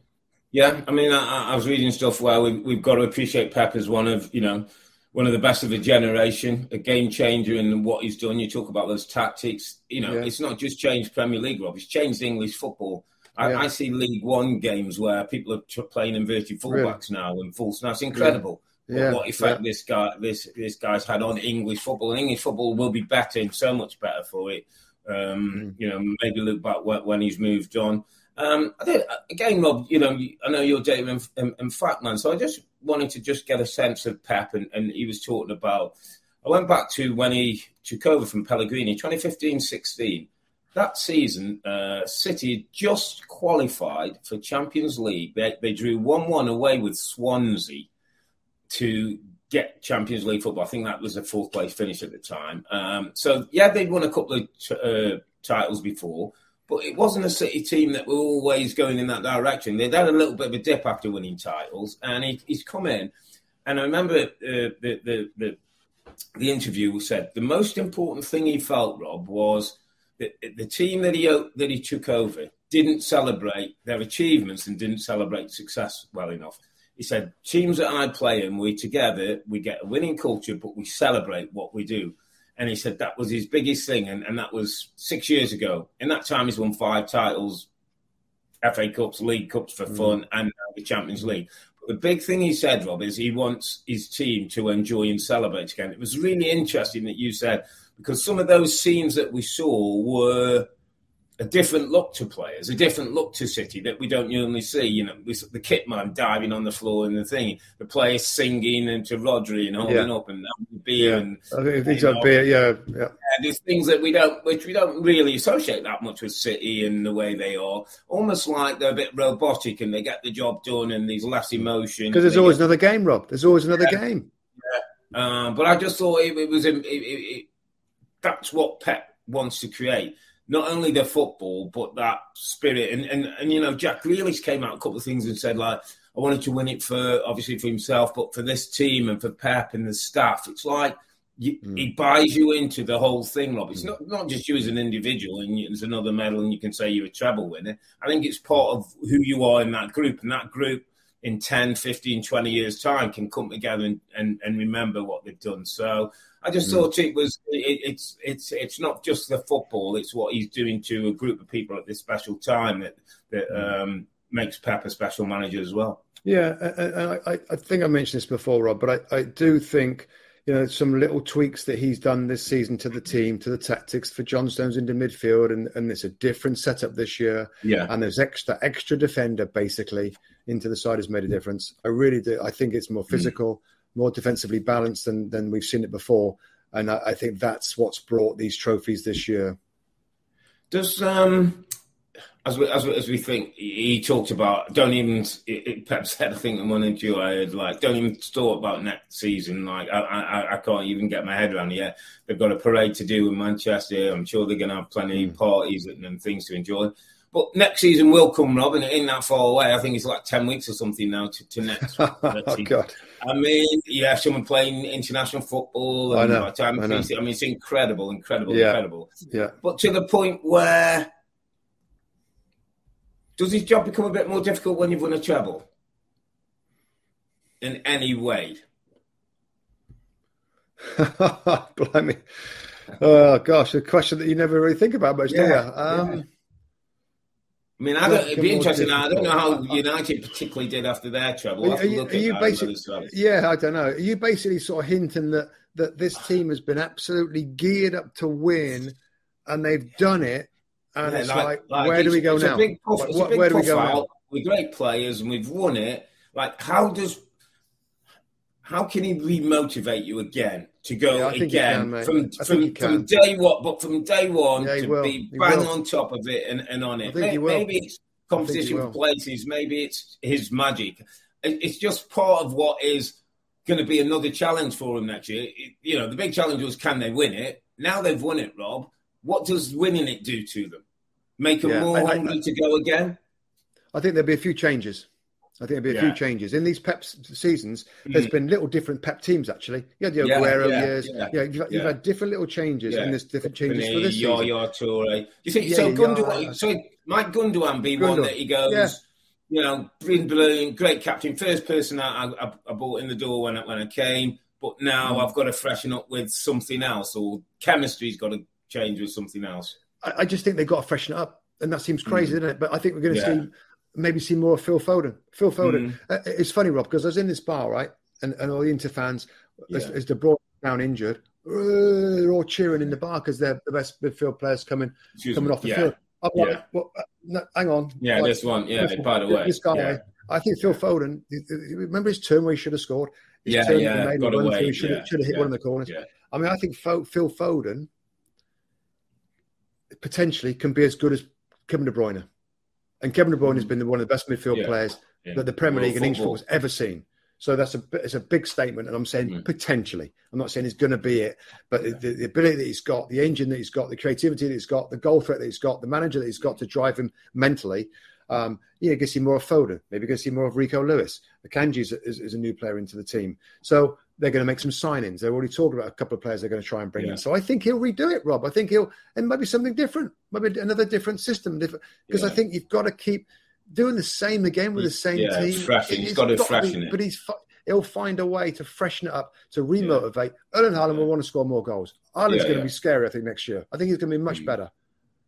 Yeah, I mean, I, I was reading stuff where we've, we've got to appreciate Pep as one of you know one of the best of a generation, a game changer in what he's done. You talk about those tactics. You know, it's not just changed Premier League, Rob. It's changed English football. I, yeah. I see League One games where people are playing inverted fullbacks really? now and full. Now it's incredible. Yeah. What, effect this guy this this guy's had on English football, and English football will be better and so much better for it. Um, mm. You know, maybe look back when he's moved on. Um, I think, again, Rob, you know, I know you're data and, and, and fact man, so I just wanted to just get a sense of Pep, and, and he was talking about. I went back to when he took over from Pellegrini, 2015-16. That season, uh, City just qualified for Champions League. They, they drew 1-1 away with Swansea to get Champions League football. I think that was a fourth place finish at the time. Um, so yeah, they'd won a couple of uh, titles before, but it wasn't a City team that were always going in that direction. They'd had a little bit of a dip after winning titles, and he, he's come in. And I remember uh, the, the, the the interview said the most important thing he felt, Rob, was that the team that he that he took over didn't celebrate their achievements and didn't celebrate success well enough. He said teams that I play in, we together we get a winning culture, but we celebrate what we do. And he said that was his biggest thing, and, and that was six years ago. In that time, he's won five titles, FA Cups, League Cups for mm. fun, and the Champions League. But the big thing he said, Rob, is he wants his team to enjoy and celebrate again. It was really interesting that you said because some of those scenes that we saw were a different look to players, a different look to City that we don't normally see. You know, the kit man diving on the floor and the thing, the players singing and to Rodri and holding yeah. up and beer yeah. and I think things like beer, yeah, yeah. And there's things that we don't, which we don't really associate that much with City and the way they are. Almost like they're a bit robotic and they get the job done and there's less emotion. Because there's always get... another game, Rob. There's always another yeah. game. Yeah. Um, but I just thought it, it was it, it, that's what Pep wants to create not only the football, but that spirit. And, and, and you know, Jack Grealish came out a couple of things and said, like, I wanted to win it for, obviously, for himself, but for this team and for Pep and the staff. It's like, you, mm. he buys you into the whole thing, Rob. It's mm. not, not just you as an individual and there's another medal and you can say you're a treble winner. I think it's part of who you are in that group. And that group in 10, 15, 20 years' time can come together and, and, and remember what they've done. So I just mm. thought it was it, it's it's it's not just the football; it's what he's doing to a group of people at this special time that that mm. um, makes Pep a special manager as well. Yeah, and I, I think I mentioned this before, Rob, but I, I do think you know some little tweaks that he's done this season to the team, to the tactics for John Stones into midfield, and and it's a different setup this year. Yeah, and there's extra extra defender basically into the side has made a difference. I really do. I think it's more mm. physical. More defensively balanced than than we've seen it before, and I, I think that's what's brought these trophies this year. Does um, as we, as we, as we think, he talked about don't even. Pep said, I think in one interview I heard, like, don't even talk about next season. Like, I, I, I can't even get my head around it yet. They've got a parade to do in Manchester. I'm sure they're going to have plenty of mm. parties and, and things to enjoy. But next season will come, Rob, and it ain't that far away. I think it's like 10 weeks or something now to, to next. oh, God. I mean, you have someone playing international football. And I know. I, know. I mean, it's incredible, incredible, yeah. incredible. Yeah. But to the point where does his job become a bit more difficult when you've won a treble? In any way? Blimey. Oh, gosh, a question that you never really think about much, yeah. do you? Um, yeah. I mean, I don't, it'd be interesting. I don't know how United particularly did after their treble. Are, you, are you basically, yeah, I don't know. Are you basically sort of hinting that that this team has been absolutely geared up to win, and they've done it, and yeah, it's like, like, like where do we go now? Puff, like, where do we go now? We're great players, and we've won it. Like, how does how can he remotivate you again to go yeah, again can, from from, from day one? But from day one yeah, to will. be bang on top of it and, and on it. Maybe, maybe it's competition for places. Maybe it's his magic. It's just part of what is going to be another challenge for him next year. You know, the big challenge was can they win it? Now they've won it, Rob. What does winning it do to them? Make them yeah, more I, hungry I, to go again? I think there'll be a few changes. I think there'll be a yeah. few changes in these Pep seasons. Mm. There's been little different Pep teams actually. You had the Aguero yeah, years. Yeah, yeah. You've, you've, had different little changes, and there's different changes for this your, season. Your Toure. You think so? Gundogan, so might Gundogan be Gundogan. one that he goes? you know, brilliant, great captain, first person I, I, I brought in the door when I, when I came. But now mm. I've got to freshen up with something else, or chemistry's got to change with something else. I, I just think they've got to freshen it up, and that seems crazy, mm. isn't it? But I think we're going to yeah. see maybe see more of Phil Foden. Phil Foden. Mm. Uh, it's funny, Rob, because I was in this bar, right, and, and all the Inter fans, yeah. as, as De Bruyne down injured, uh, they're all cheering in the bar because they're the best midfield players coming Excuse coming me. off the yeah. field. I'm like, well, uh, no, hang on. Yeah, like, this one. Yeah, by the way, this guy. Yeah. I think Phil Foden. Remember his turn where he should have scored. His yeah, yeah, got away. He should, yeah, should have hit yeah. one of the corners. Yeah. I mean, I think Phil Foden potentially can be as good as Kevin De Bruyne, and Kevin De Bruyne has mm. been one of the best midfield players that the Premier League and English football has ever seen. So that's a it's a big statement, and I'm saying mm. potentially. I'm not saying he's going to be it, but yeah. the, the, ability that he's got, the engine that he's got, the creativity that he's got, the goal threat that he's got, the manager that he's got to drive him mentally. Um, yeah, gets see more of Foden. Maybe gets see more of Rico Lewis. Akanji is, is, is, a new player into the team, so they're going to make some signings. They're already talking about a couple of players they're going to try and bring yeah. in. So I think he'll redo it, Rob. I think he'll and maybe something different, maybe another different system, different because yeah. I think you've got to keep doing the same again with the same yeah, team. He's got to freshen it. But he's he'll find a way to freshen it up, to remotivate. Yeah. Erling Haaland will want to score more goals. Yeah, going to be scary, I think, next year. I think he's going to be much mm. better.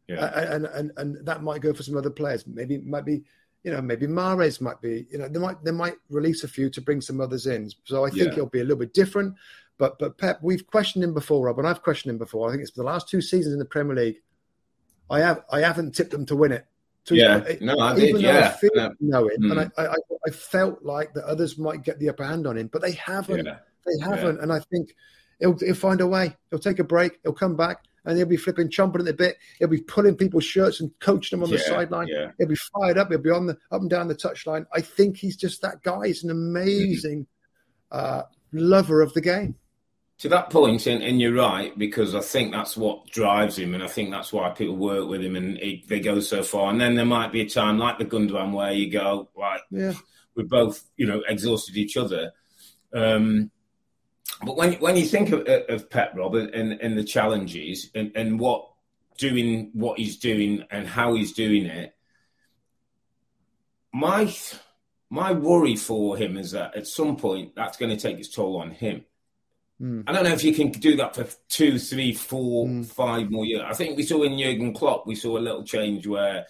Yeah. And, and and that might go for some other players. Maybe might be, you know, maybe Mahrez might be. You know, they might they might release a few to bring some others in. So I think it'll be a little bit different. But but Pep, we've questioned him before, Rob, and I've questioned him before. I think it's the last two seasons in the Premier League. I have I haven't tipped them to win it. To, yeah, no, I did. Yeah, I feel know it, mm. and I, I, I felt like the others might get the upper hand on him, but they haven't. Yeah. They haven't, yeah. and I think he'll, he'll find a way. He'll take a break. He'll come back, and he'll be flipping, chomping at the bit. He'll be pulling people's shirts and coaching them on the sideline. Yeah. He'll be fired up. He'll be on the up and down the touchline. I think he's just that guy. He's an amazing mm-hmm. uh, lover of the game to that point, and, and, you're right because I think that's what drives him, and I think that's why people work with him, and he, they go so far. And then there might be a time like the Gundogan where you go, right, yeah. we're both, you know, exhausted each other. Um, but when when you think of, of Pep Rob and, and the challenges and, and what doing what he's doing and how he's doing it, my my worry for him is that at some point that's going to take its toll on him Mm. I don't know if you can do that for two, three, four, mm. five more years. I think we saw in Jurgen Klopp, we saw a little change where,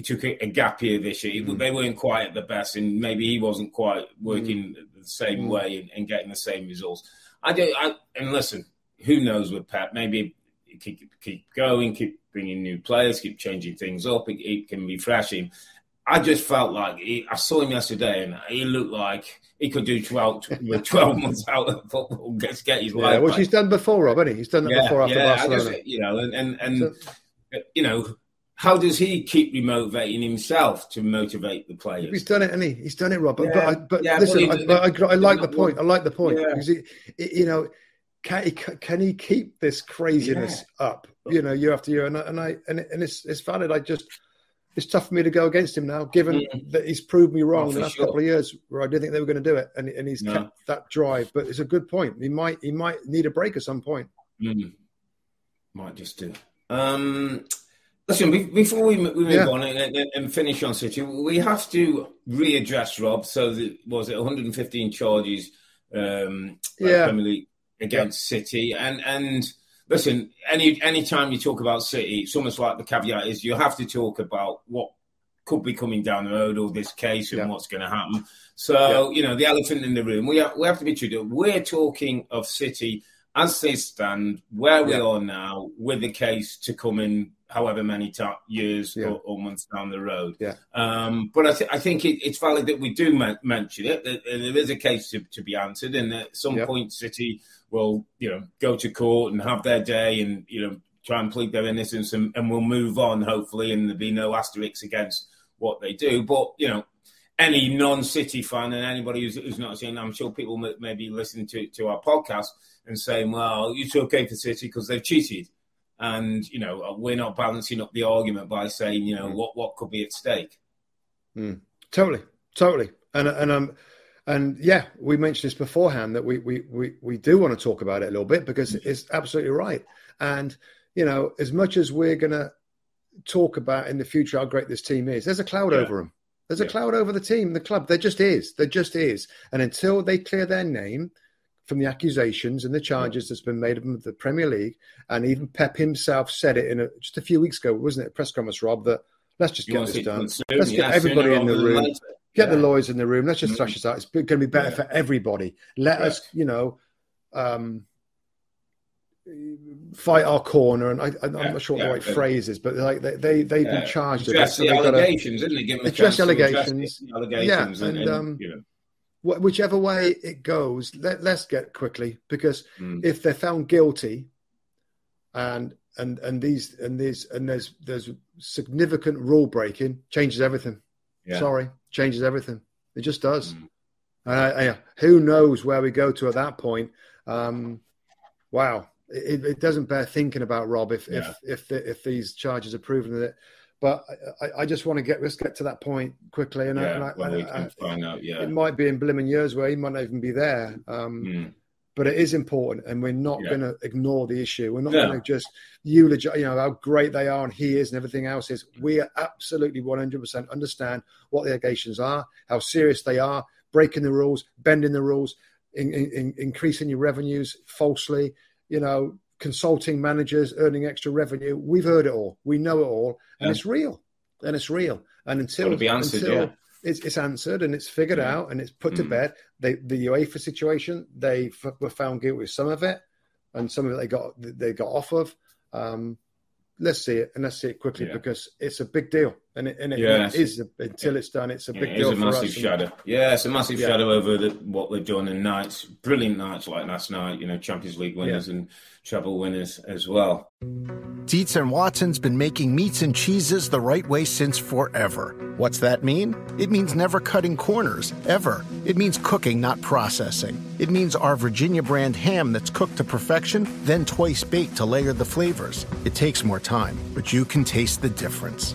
he took a, a gap year this year. Mm. They weren't quite at the best, and maybe he wasn't quite working hmm. the same hmm. way and, and, getting the same results. I don't. I, and listen, who knows with Pep? Maybe keep keep going, keep bringing new players, keep changing things up. It, it can be refreshing. I just felt like he, I saw him yesterday, and he looked like he could do 12, 12 months out of football, get, get his life. Yeah, which he's done before, Rob, hasn't he? He's done that yeah, before after yeah, Barcelona. Just, you know, and and, and so, you know, how does he keep remotivating himself to motivate the players? He's done it, and he? He's done it, Rob. But, yeah, but, but yeah, listen, but, I, I, I, like the point. I like the point because he, you know, can he can he keep this craziness up? You know, year after year, and, and I and, and it's it's valid. I just it's tough for me to go against him now, given that he's proved me wrong oh, the last sure. couple of years where I didn't think they were going to do it, and, and he's no. kept that drive. But it's a good point. He might he might need a break at some point. Mm. Might just do. Um, listen, before we, we move yeah. on and, and, finish on City, we have to readdress Rob. So that was it 115 charges um, yeah. Premier League against yeah. City, and and listen, any any time you talk about City, it's almost like the caveat is you have to talk about what could be coming down the road or this case and yeah. what's going to happen. So, you know, the elephant in the room, we have, we have to be true. We're talking of City as they stand, where we are now, with the case to come in however many years yeah. or, or, months down the road. Yeah. Um, but I, th- I think it, it's valid that we do ma- mention it. That, there is a case to, to be answered, and at some yeah. point, City will, you know, go to court and have their day, and you know, try and plead their innocence, and, and we'll move on hopefully, and there'll be no asterisks against what they do. But you know. Any non-City fan and anybody who's, who's not saying, I'm sure people may, may be listening to, to our podcast and saying, "Well, it's okay for City because they've cheated." And you know we're not balancing up the argument by saying you know mm. what what could be at stake. Mm. Totally, totally, and and um and yeah, we mentioned this beforehand that we we we we do want to talk about it a little bit because mm. it's absolutely right, and you know as much as we're gonna talk about in the future how great this team is, there's a cloud yeah. over them. There's a cloud over the team, the club. There just is. There just is. And until they clear their name from the accusations and the charges that's been made of them the Premier League, and even Pep himself said it in a, just a few weeks ago, wasn't it? A press conference, Rob, that let's just You get this done. soon? Let's get Yeah, everybody in the room. later. Get the lawyers in the room. Let's just thrash this out. It's going to be better Yeah. for everybody. Let us, you know, um, fight our corner. And I, I'm Yeah, not sure what yeah, the right phrase is, but like they, they they've Yeah. been charged Address so the they've got to allegations? Give them Address allegations. allegations Yeah, and, and, and, um, you know. Wh- whichever way it goes. Let, let's get quickly because Mm. if they're found guilty, and and and these and these and there's there's significant rule breaking, changes everything. Yeah. Sorry, changes everything. It just does. Mm. Uh, uh, who knows where we go to at that point? Um, wow, it, it doesn't bear thinking about Rob if Yeah. if if, the, if these charges are proven that. But I, I just want to get let's get to that point quickly, and, I, and I, well, we can find out. Yeah. it might be in blimmin' years where he might not even be there. Um, Mm. but it is important, and we're not Yeah. going to ignore the issue. We're not No. going to just eulogize, you know, how great they are and he is and everything else is. We are absolutely 100% understand what the allegations are, how serious they are, breaking the rules, bending the rules, in, in, in- increasing your revenues falsely, you know, consulting managers, earning extra revenue. We've heard it all. We know it all, and Yeah. it's real. And it's real. And until, answered, until yeah. it's, it's answered and it's figured Yeah. out and it's put to Mm. bed. They, the UEFA situation, they f- were found guilty with some of it, and some of it they got they got off of. Um, let's see it and let's see it quickly because it's a big deal, and it, and it, Yes. it is a, until it's done. It's a Yeah, big it deal is a for massive us. and- shadow. Yeah, it's a massive Yeah. shadow over the, what they've done in nights, brilliant nights like last night. You know, Champions League winners and treble winners as well. Dietz and Watson's been making meats and cheeses the right way since forever. What's that mean? It means never cutting corners, ever. It means cooking, not processing. It means our Virginia brand ham that's cooked to perfection, then twice baked to layer the flavors. It takes more time, but you can taste the difference.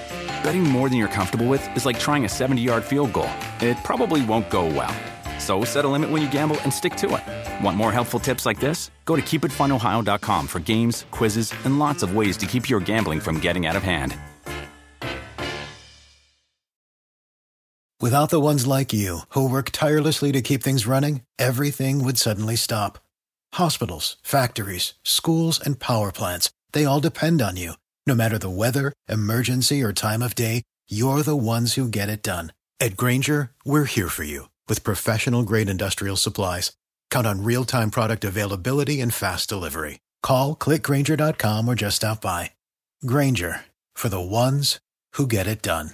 Betting more than you're comfortable with is like trying a 70 yard field goal. It probably won't go well. So set a limit when you gamble and stick to it. Want more helpful tips like this? Go to keepitfunohio.com for games, quizzes, and lots of ways to keep your gambling from getting out of hand. Without the ones like you, who work tirelessly to keep things running, everything would suddenly stop. Hospitals, factories, schools, and power plants, they all depend on you. No matter the weather, emergency, or time of day, you're the ones who get it done. At Grainger, we're here for you with professional grade industrial supplies. Count on real time product availability and fast delivery. Call clickgrainger.com or just stop by. Grainger for the ones who get it done.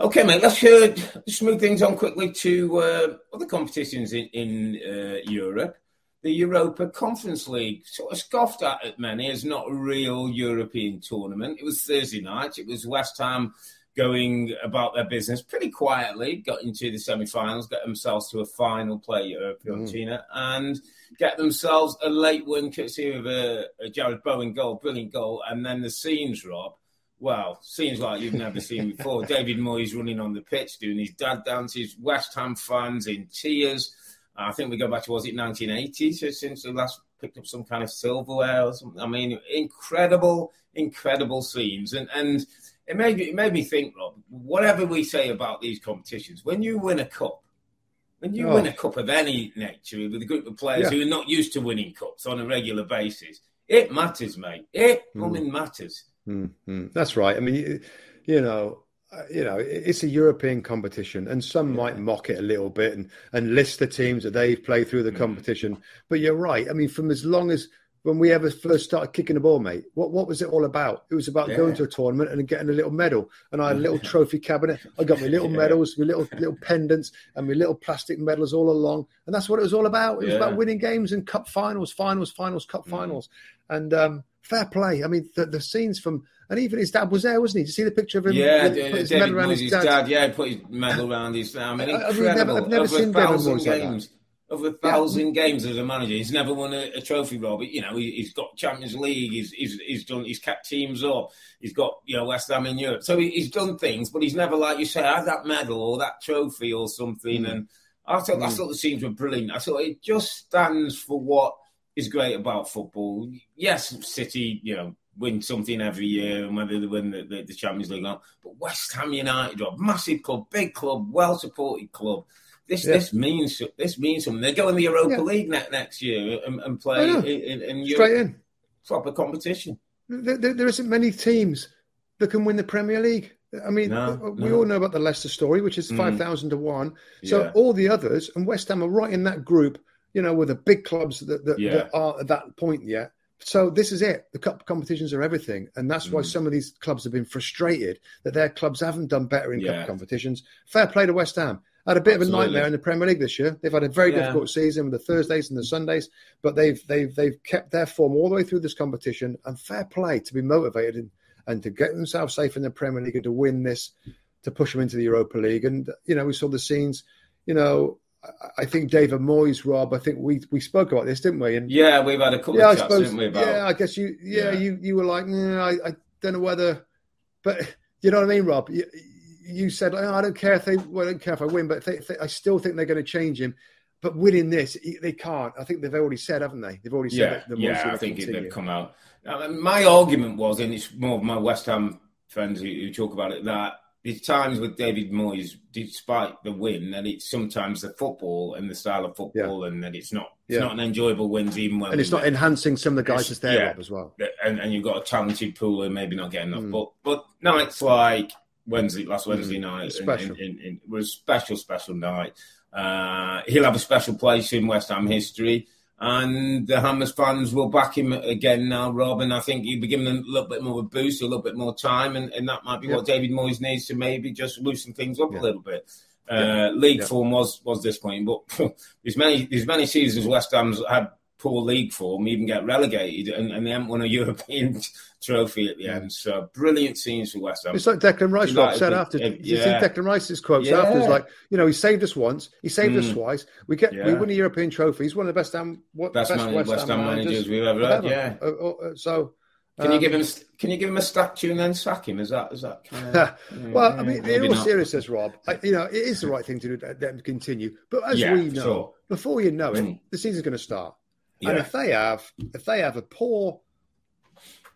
Okay, mate, let's uh, just move things on quickly to uh, other competitions in, in uh, Europe. The Europa Conference League, sort of scoffed at at many as not a real European tournament. It was Thursday night. It was West Ham going about their business pretty quietly, got into the semi-finals, got themselves to a final, play uh, Fiorentina, and get themselves a late win courtesy of a, a Jarrod Bowen goal, brilliant goal, and then the scenes, Rob. Well, seems like you've never seen before. David Moyes running on the pitch, doing his dad dances, West Ham fans in tears. I think we go back to was it 1980 so since we last picked up some kind of silverware or something. I mean, incredible, incredible scenes, and and it made me, it made me think, Rob. Whatever we say about these competitions, when you win a cup, when you Oh. win a cup of any nature with a group of players Yeah. who are not used to winning cups on a regular basis, it matters, mate. It blooming matters. Mm-hmm. That's right. I mean, you, you know, uh, you know, it's a European competition, and some might mock it a little bit and and list the teams that they've played through the Mm. competition. But you're right. I mean, from as long as when we ever first started kicking the ball, mate, what what was it all about? It was about Yeah. going to a tournament and getting a little medal. And I had a little trophy cabinet. I got my little Yeah. medals, my little little pendants, and my little plastic medals all along. And that's what it was all about. It was Yeah. about winning games and cup finals, finals, finals, cup Mm. finals. And um, fair play. I mean, the, the scenes from and even his dad was there, wasn't he? Did you see the picture of him? Yeah, put his medal around his his dad? dad. Yeah, put his medal around his. I mean, I- I've never- I've never seen David thousand Moyes like games. A thousand games as a manager, he's never won a, a trophy, Rob. But, you know, he, he's got Champions League. He's, he's he's done. He's kept teams up. He's got you know West Ham in Europe. So he, he's done things, but he's never like you say, had that medal or that trophy or something. Mm. And I thought I thought the scenes were brilliant. I thought it just stands for what is great about football. Yes, City, you know, win something every year, and whether they win the, the, the Champions League or not. But West Ham United, a massive club, big club, well supported club. This Yeah. this means this means something. They go in the Europa Yeah. League ne- next year and, and play know. in, in, in Straight Europe, in. proper competition. There, there, there isn't many teams that can win the Premier League. I mean, No, we no. all know about the Leicester story, which is Mm. 5,000 to 1. So Yeah. all the others, and West Ham are right in that group, you know, with the big clubs that, that, Yeah. that are at that point yet. So this is it. The cup competitions are everything. And that's why Mm. some of these clubs have been frustrated that their clubs haven't done better in Yeah. cup competitions. Fair play to West Ham. Had a bit of a nightmare in the Premier League this year. They've had a very Yeah. difficult season with the Thursdays and the Sundays, but they've they've they've kept their form all the way through this competition. And fair play to be motivated and, and to get themselves safe in the Premier League and to win this, to push them into the Europa League. And you know, we saw the scenes. You know, I, I think David Moyes, Rob. I think we we spoke about this, didn't we? And Yeah, we've had a couple yeah, I of chats, suppose. haven't we? About Yeah, I guess you. Yeah, Yeah. you you were like, "Mm, I, I don't know whether, but you know what I mean, Rob. You, you said, oh, I don't care if they, well, I don't care if I win, but they, they- I still think they're going to change him. But winning this, they can't. I think they've already said, haven't they? They've already said yeah, that the Moyes yeah, I think it, continue. they've come out. Now, my argument was, and it's more of my West Ham friends who, who talk about it, that there's times with David Moyes, despite the win, that it's sometimes the football and the style of football, and that it's not it's Yeah. not an enjoyable wins even when and it's not win. enhancing some of the guys that's there, yeah. As well. and, and you've got a talented pool and maybe not getting enough. Mm. But but nights like Wednesday, last Wednesday night, special. and- and- and it was a special, special night. Uh, he'll have a special place in West Ham history. And the Hammers fans will back him again now, Rob. And I think he'll be giving them a little bit more of a boost, a little bit more time. And, and that might be what David Moyes needs to maybe just loosen things up Yeah. a little bit. Uh, league form was was disappointing, but there's many there's many seasons West Ham's had poor league form, even get relegated, and, and they haven't won a European trophy at the end. So brilliant scenes for West Ham. It's like Declan Rice Rob like- said after. it- You see. Declan Rice's quotes Yeah. after. It's like, you know, he saved us once. He saved us Mm. twice. We get we win a European trophy. He's one of the best Ham, what, Best man- West Ham managers we've ever had, yeah. Uh, uh, uh, so, Can you um, give him? a- Can you give him a statue and then sack him? Is that is that kind of? well, I mean, in all not. seriousness, Rob, I, you know, it is the right thing to do. Let them continue. But as Yeah, we know, sure. before you know it, Mm. the season's going to start. Yeah. And if they have, if they have a poor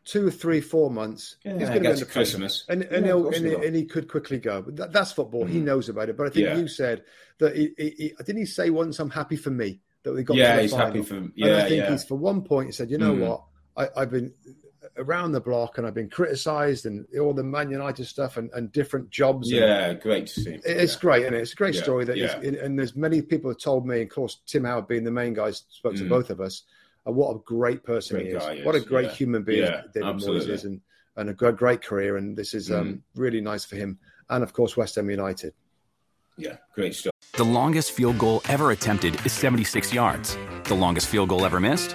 two, three, four months, Yeah, he's I going to guess be under Christmas. pressure. and Yeah, he'll, and, he he, and he could quickly go. But that, that's football. He Mm. knows about it. But I think Yeah. you said that he, he, he didn't he say once, "I'm happy for me that we got." Yeah, to the he's final. happy for- And I think yeah. he's for one point. He said, "You know Mm. what? I, I've been." Around the block, and I've been criticised, and all the Man United stuff, and, and different jobs. and- Yeah, great to see. it's yeah. great, and it's a great Yeah, story. That yeah. is- and there's many people have told me, of course, Tim Howard being the main guy, spoke to Mm. both of us. And what a great person Great he is! guy he what a great yeah. human being Yeah, David Moyes is, and and a great, great career. And this is um, really nice for him, and of course, West Ham United. Yeah, great stuff. The longest field goal ever attempted is 76 yards. The longest field goal ever missed?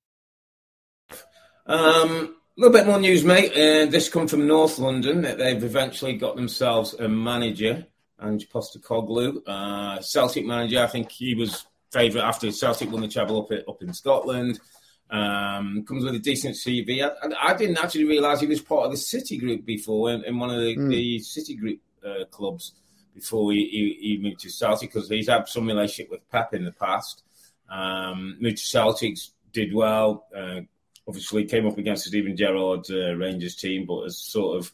Um, a little bit more news, mate. Uh, this come from North London that they've eventually got themselves a manager, Ange Postecoglou, uh, Celtic manager. I think he was favourite after Celtic won the treble up, up in Scotland. Um, comes with a decent CV. I, I didn't actually realise he was part of the City Group before in, in one of the, mm. the City Group uh, clubs before he, he, he, moved to Celtic because he's had some relationship with Pep in the past. Um, moved to Celtics, did well. Uh, obviously, came up against Steven Gerrard uh, Rangers team, but has sort of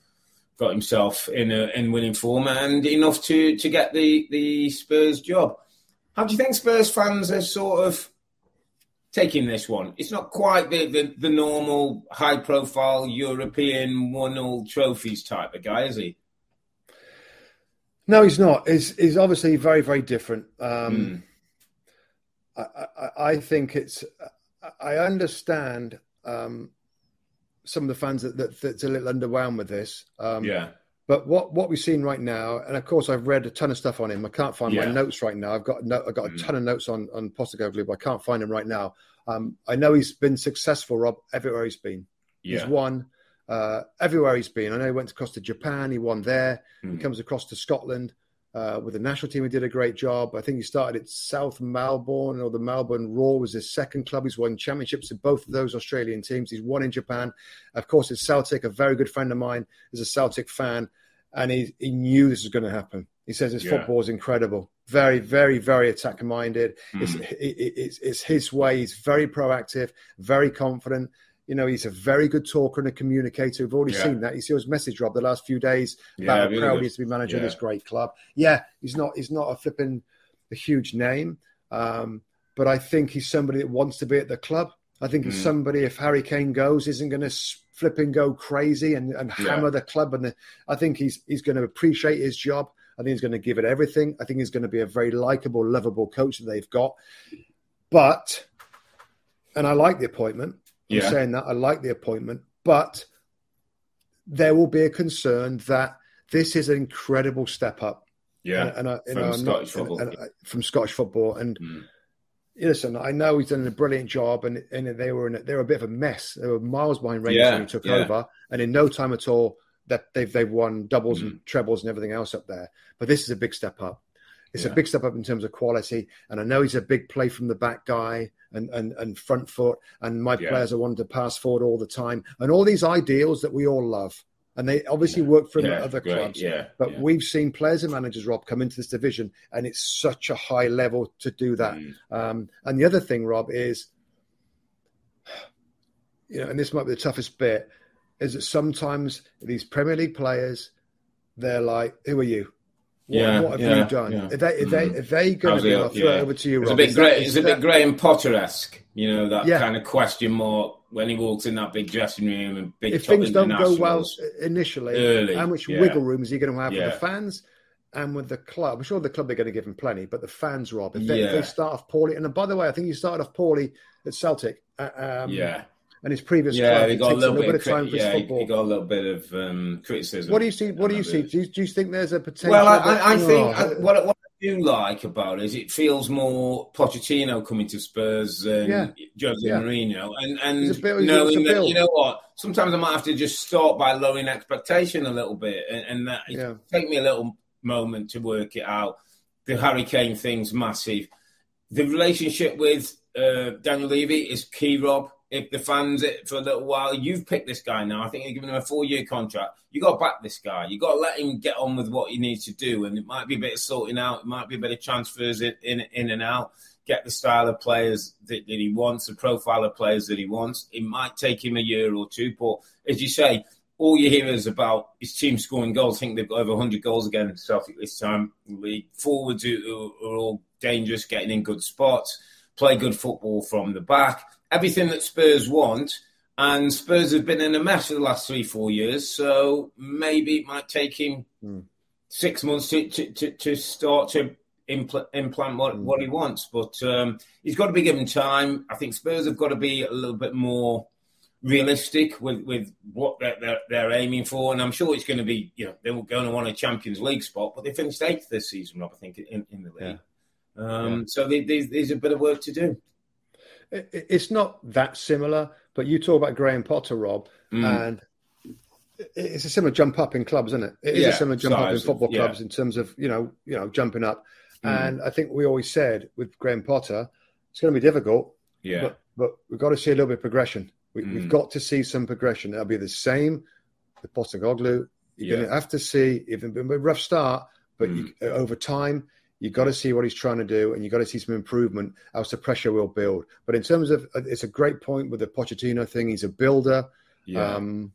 got himself in a, in winning form and enough to to get the the Spurs job. How do you think Spurs fans are sort of taking this one? It's not quite the, the, the normal high profile European one all trophies type of guy, is he? No, he's not. He's, he's obviously very, very different. Um, mm. I, I, I, think it's. I understand um, some of the fans that, that, that's a little underwhelmed with this. Um, yeah. But what, what we've seen right now, and of course I've read a ton of stuff on him. I can't find yeah. my notes right now. I've got no, I've got a mm. ton of notes on on Postecoglou, but I can't find him right now. Um, I know he's been successful, Rob, everywhere he's been. Yeah. He's won uh, everywhere he's been. I know he went across to Japan. He won there. Mm. He comes across to Scotland uh, with the national team. He did a great job. I think he started at South Melbourne or the Melbourne Roar was his second club. He's won championships in both of those Australian teams. He's won in Japan. Of course, it's Celtic. A very good friend of mine is a Celtic fan and he, he knew this was going to happen. He says his yeah. football is incredible, very, very, very attack minded. Mm. It's, it, it's, it's his way. He's very proactive, very confident. You know, he's a very good talker and a communicator. We've already yeah. seen that. You see his message, Rob, the last few days about yeah, how proud he is to be manager yeah. of this great club. Yeah, he's not he's not a flipping a huge name, um, but I think he's somebody that wants to be at the club. I think mm. he's somebody, if Harry Kane goes, isn't going to flip and go crazy and, and hammer the club. And the, I think he's he's going to appreciate his job. I think he's going to give it everything. I think he's going to be a very likable, lovable coach that they've got. But, and I like the appointment. I'm yeah. saying that I like the appointment, but there will be a concern that this is an incredible step up. Yeah, and, and, from, Scottish not, football. And, and, from Scottish football, and mm listen, I know he's done a brilliant job, and and they were in a, they were a bit of a mess. They were miles behind Rangers yeah, when he took yeah. over, and in no time at all that they've they've won doubles mm. and trebles and everything else up there. But this is a big step up. It's yeah. a big step up in terms of quality, and I know he's a big play from the back guy and and, and front foot. And my players are wanting to pass forward all the time, and all these ideals that we all love and they obviously yeah. work for yeah, other great. clubs. Yeah, but yeah. we've seen players and managers, Rob, come into this division, and it's such a high level to do that. Mm. Um, and the other thing, Rob, is you know, and this might be the toughest bit, is that sometimes these Premier League players, they're like, "Who are you? What, yeah, what have yeah, you done? Yeah. Are they, are they, are they going to be? I'll throw it over to you, Rob. It's a bit, great, it's a bit Graham Potter esque, you know, that kind of question mark when he walks in that big dressing room and big. If things don't go well initially, Early, how much wiggle room is he going to have with the fans and with the club? I'm sure the club are going to give him plenty, but the fans, Rob, if they, if they start off poorly, and by the way, I think he started off poorly at Celtic. Uh, um, yeah. And his previous yeah, club, he got a little, bit, of time yeah, football. He got a little bit of um, criticism. What do you see? What do you see? Do you, do you, think there's a potential? Well, I, I, I think oh, what, what do like about it is it feels more Pochettino coming to Spurs than yeah. Jose yeah. Mourinho, and and bit, knowing that you know what, sometimes I might have to just start by lowering expectation a little bit, and, and that yeah. take me a little moment to work it out. The Harry Kane thing's massive. The relationship with uh, Daniel Levy is key, Rob if the fans it for a little while. You've picked this guy now. I think you're giving him a four year contract. You got to back this guy. You got to let him get on with what he needs to do. And it might be a bit of sorting out. It might be a bit of transfers in in, in and out. Get the style of players that, that he wants, the profile of players that he wants. It might take him a year or two, but as you say, all you hear is about his team scoring goals. I think they've got over 100 goals again Celtic this time. The forwards are, are all dangerous, getting in good spots, play good football from the back everything that Spurs want. And Spurs have been in a mess for the last three, four years. So maybe it might take him mm. six months to, to, to, to, start to impl- implant what, mm. what he wants. But um, he's got to be given time. I think Spurs have got to be a little bit more realistic with, with what they're, they're, they're, aiming for. And I'm sure it's going to be, you know, they're going to want a Champions League spot, but they finished eighth this season, Rob, I think, in, in the league. Yeah. Um, yeah. So they, there's a bit of work to do. It's not that similar, but you talk about Graham Potter, Rob, mm. and it's a similar jump up in clubs, isn't it? It is yeah, a similar jump up in football clubs in terms of you know, you know, jumping up. Mm. And I think we always said with Graham Potter, it's going to be difficult. Yeah. But, but we've got to see a little bit of progression. We, have mm. got to see some progression. It'll be the same with Potter Postecoglou. You're yeah. going to have to see, even a rough start, but mm. you, over time, you've got to see what he's trying to do and you've got to see some improvement else the pressure will build. But in terms of, uh, it's a great point with the Pochettino thing. He's a builder. Yeah. Um,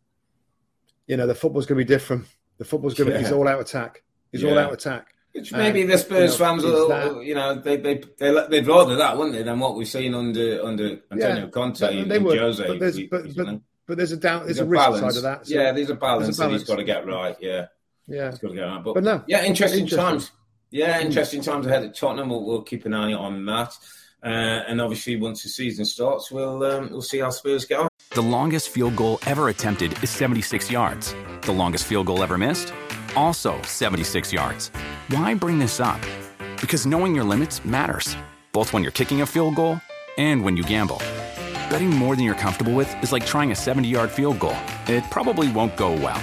you know, the football's going to be different. The football's going to yeah. be, he's all out attack. He's yeah. all out attack. Which maybe the Spurs you know, fans, will, you know, they they they they'd rather that, wouldn't they, than what we've seen under under Antonio yeah, Conte and, they would, Jose. But there's, but, but, but, there's a down, there's, there's a, a risk side of that. So yeah, there's a balance, there's a balance. that he's got to get right. Yeah, yeah, he's got to get right. But, but no, yeah, interesting, interesting. times. Yeah, interesting times ahead at Tottenham. We'll, we'll, keep an eye on that. Uh, and obviously, once the season starts, we'll um, we'll see how Spurs get on. The longest field goal ever attempted is 76 yards. The longest field goal ever missed, also 76 yards. Why bring this up? Because knowing your limits matters, both when you're kicking a field goal and when you gamble. Betting more than you're comfortable with is like trying a 70 yard field goal. It probably won't go well.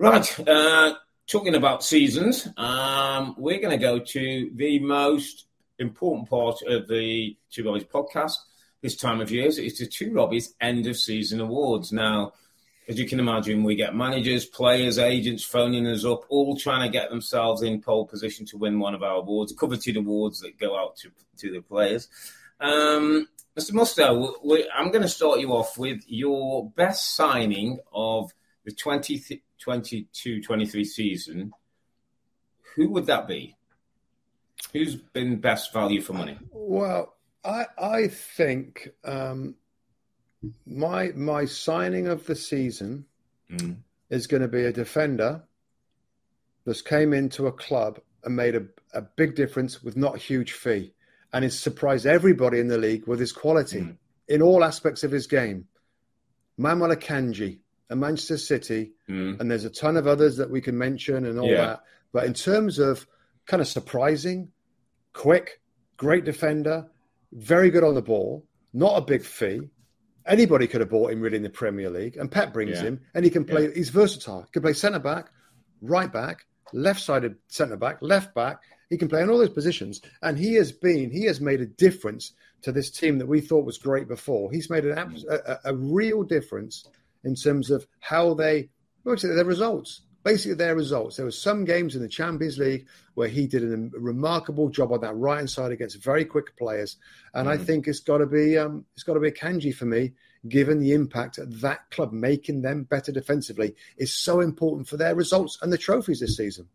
Right, uh, talking about seasons, um, we're going to go to the most important part of the Two Robbies podcast this time of year. It's the Two Robbies end of season awards. Now, as you can imagine, we get managers, players, agents phoning us up, all trying to get themselves in pole position to win one of our awards, coveted awards that go out to, to the players. Um, Mr. Mustoe, I'm going to start you off with your best signing of the 2022 23 season. Who would that be? Who's been best value for money? Well, I, I think um, my my signing of the season mm. is going to be a defender that's came into a club and made a, a big difference with not a huge fee and has surprised everybody in the league with his quality mm. in all aspects of his game. Manuel Akanji at Manchester City, mm. and there's a ton of others that we can mention and all yeah. that. But in terms of kind of surprising, quick, great defender, very good on the ball, not a big fee, Anybody could have bought him really in the Premier League, and Pep brings yeah. him, and he can play. Yeah. He's versatile. He can play centre back, right back, left-sided centre back, left back. He can play in all those positions, and he has been. He has made a difference to this team that we thought was great before. He's made an, a, a real difference in terms of how they, their results basically their results. There were some games in the Champions League where he did a remarkable job on that right hand side against very quick players, and mm. I think it's got to be um, it's got to be Akanji for me, given the impact that club making them better defensively is so important for their results and the trophies this season.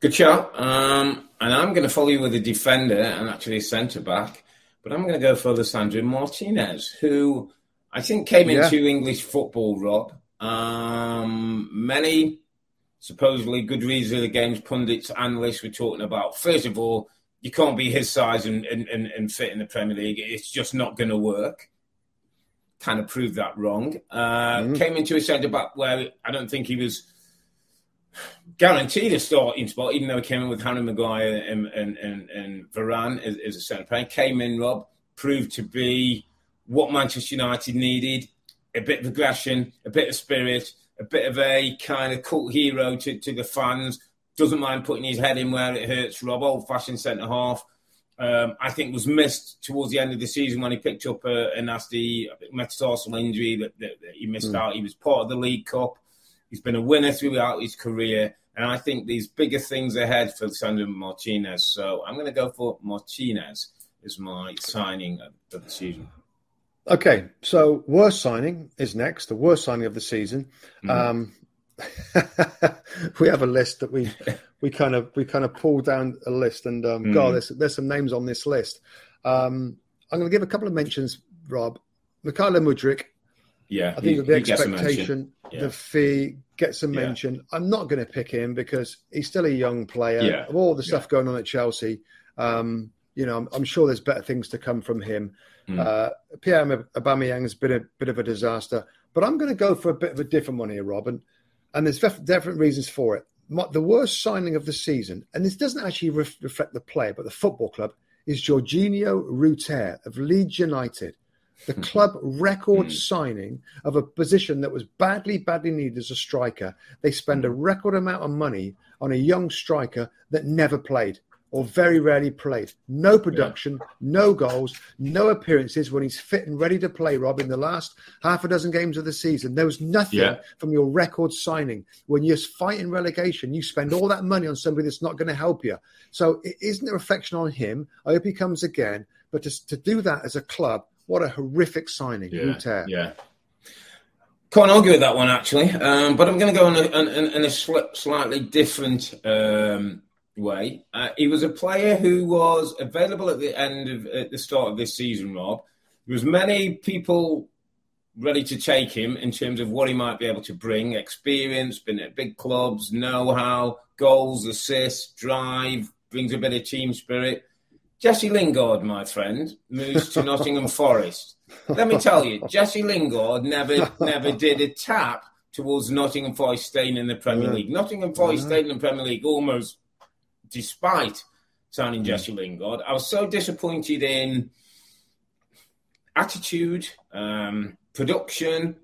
Good shot. Um, and I'm going to follow you with a defender and actually centre back, but I'm going to go for Lisandro Martinez, who I think came yeah. into English football, Rob, um, many supposedly good reasons of the game's pundits, analysts were talking about. First of all, you can't be his size and, and, and, and fit in the Premier League. It's just not going to work. Kind of proved that wrong. Uh, mm. Came into a centre back where I don't think he was guaranteed a starting spot, even though he came in with Harry Maguire and, and, and, and Varane as, as a centre back. Came in, Rob, proved to be what Manchester United needed a bit of aggression, a bit of spirit, a bit of a kind of cult hero to, to the fans. Doesn't mind putting his head in where it hurts. Rob, old fashioned centre half. Um, I think was missed towards the end of the season when he picked up a, a nasty metatarsal injury that, that, that he missed mm. out. He was part of the League Cup. He's been a winner throughout his career. And I think there's bigger things ahead for Sandro Martinez. So I'm going to go for Martinez as my signing of the season. Okay, so worst signing is next. The worst signing of the season. Mm. Um, we have a list that we we kind of we kind of pulled down a list, and um, mm. God, there's there's some names on this list. Um, I'm going to give a couple of mentions, Rob. Mykhailo Mudryk. Yeah, I think he, the expectation, yeah. the fee gets a mention. Yeah. I'm not going to pick him because he's still a young player. Yeah. Of all the stuff going on at Chelsea, um, you know, I'm, I'm, sure there's better things to come from him. Mm. Uh, Pierre Aubameyang has been a bit of a disaster, but I'm going to go for a bit of a different one here, Robin. And there's different reasons for it. The worst signing of the season, and this doesn't actually re- reflect the player, but the football club, is Georginio Rutter of Leeds United. The hmm. club record mm. signing of a position that was badly, badly needed as a striker. They spend a hmm. record amount of money on a young striker that never played or very rarely played. No production, yeah. no goals, no appearances when he's fit and ready to play, Rob, in the last half a dozen games of the season. There was nothing yeah. from your record signing. When you're fighting relegation, you spend all that money on somebody that's not going to help you. So it isn't a reflection on him. I hope he comes again. But to, to do that as a club, what a horrific signing. Yeah. yeah. Can't argue with that one, actually. Um, but I'm going to go in a, in a slightly different um, way. Uh, he was a player who was available at the end of at the start of this season. Rob, there was many people ready to take him in terms of what he might be able to bring: experience, been at big clubs, know-how, goals, assists, drive, brings a bit of team spirit. Jesse Lingard, my friend, moves to Nottingham Forest. Let me tell you, Jesse Lingard never never did a tap towards Nottingham Forest staying in the Premier League. Nottingham Forest staying in the Premier League almost despite signing mm. Jesse Lingard. I was so disappointed in attitude, um, production,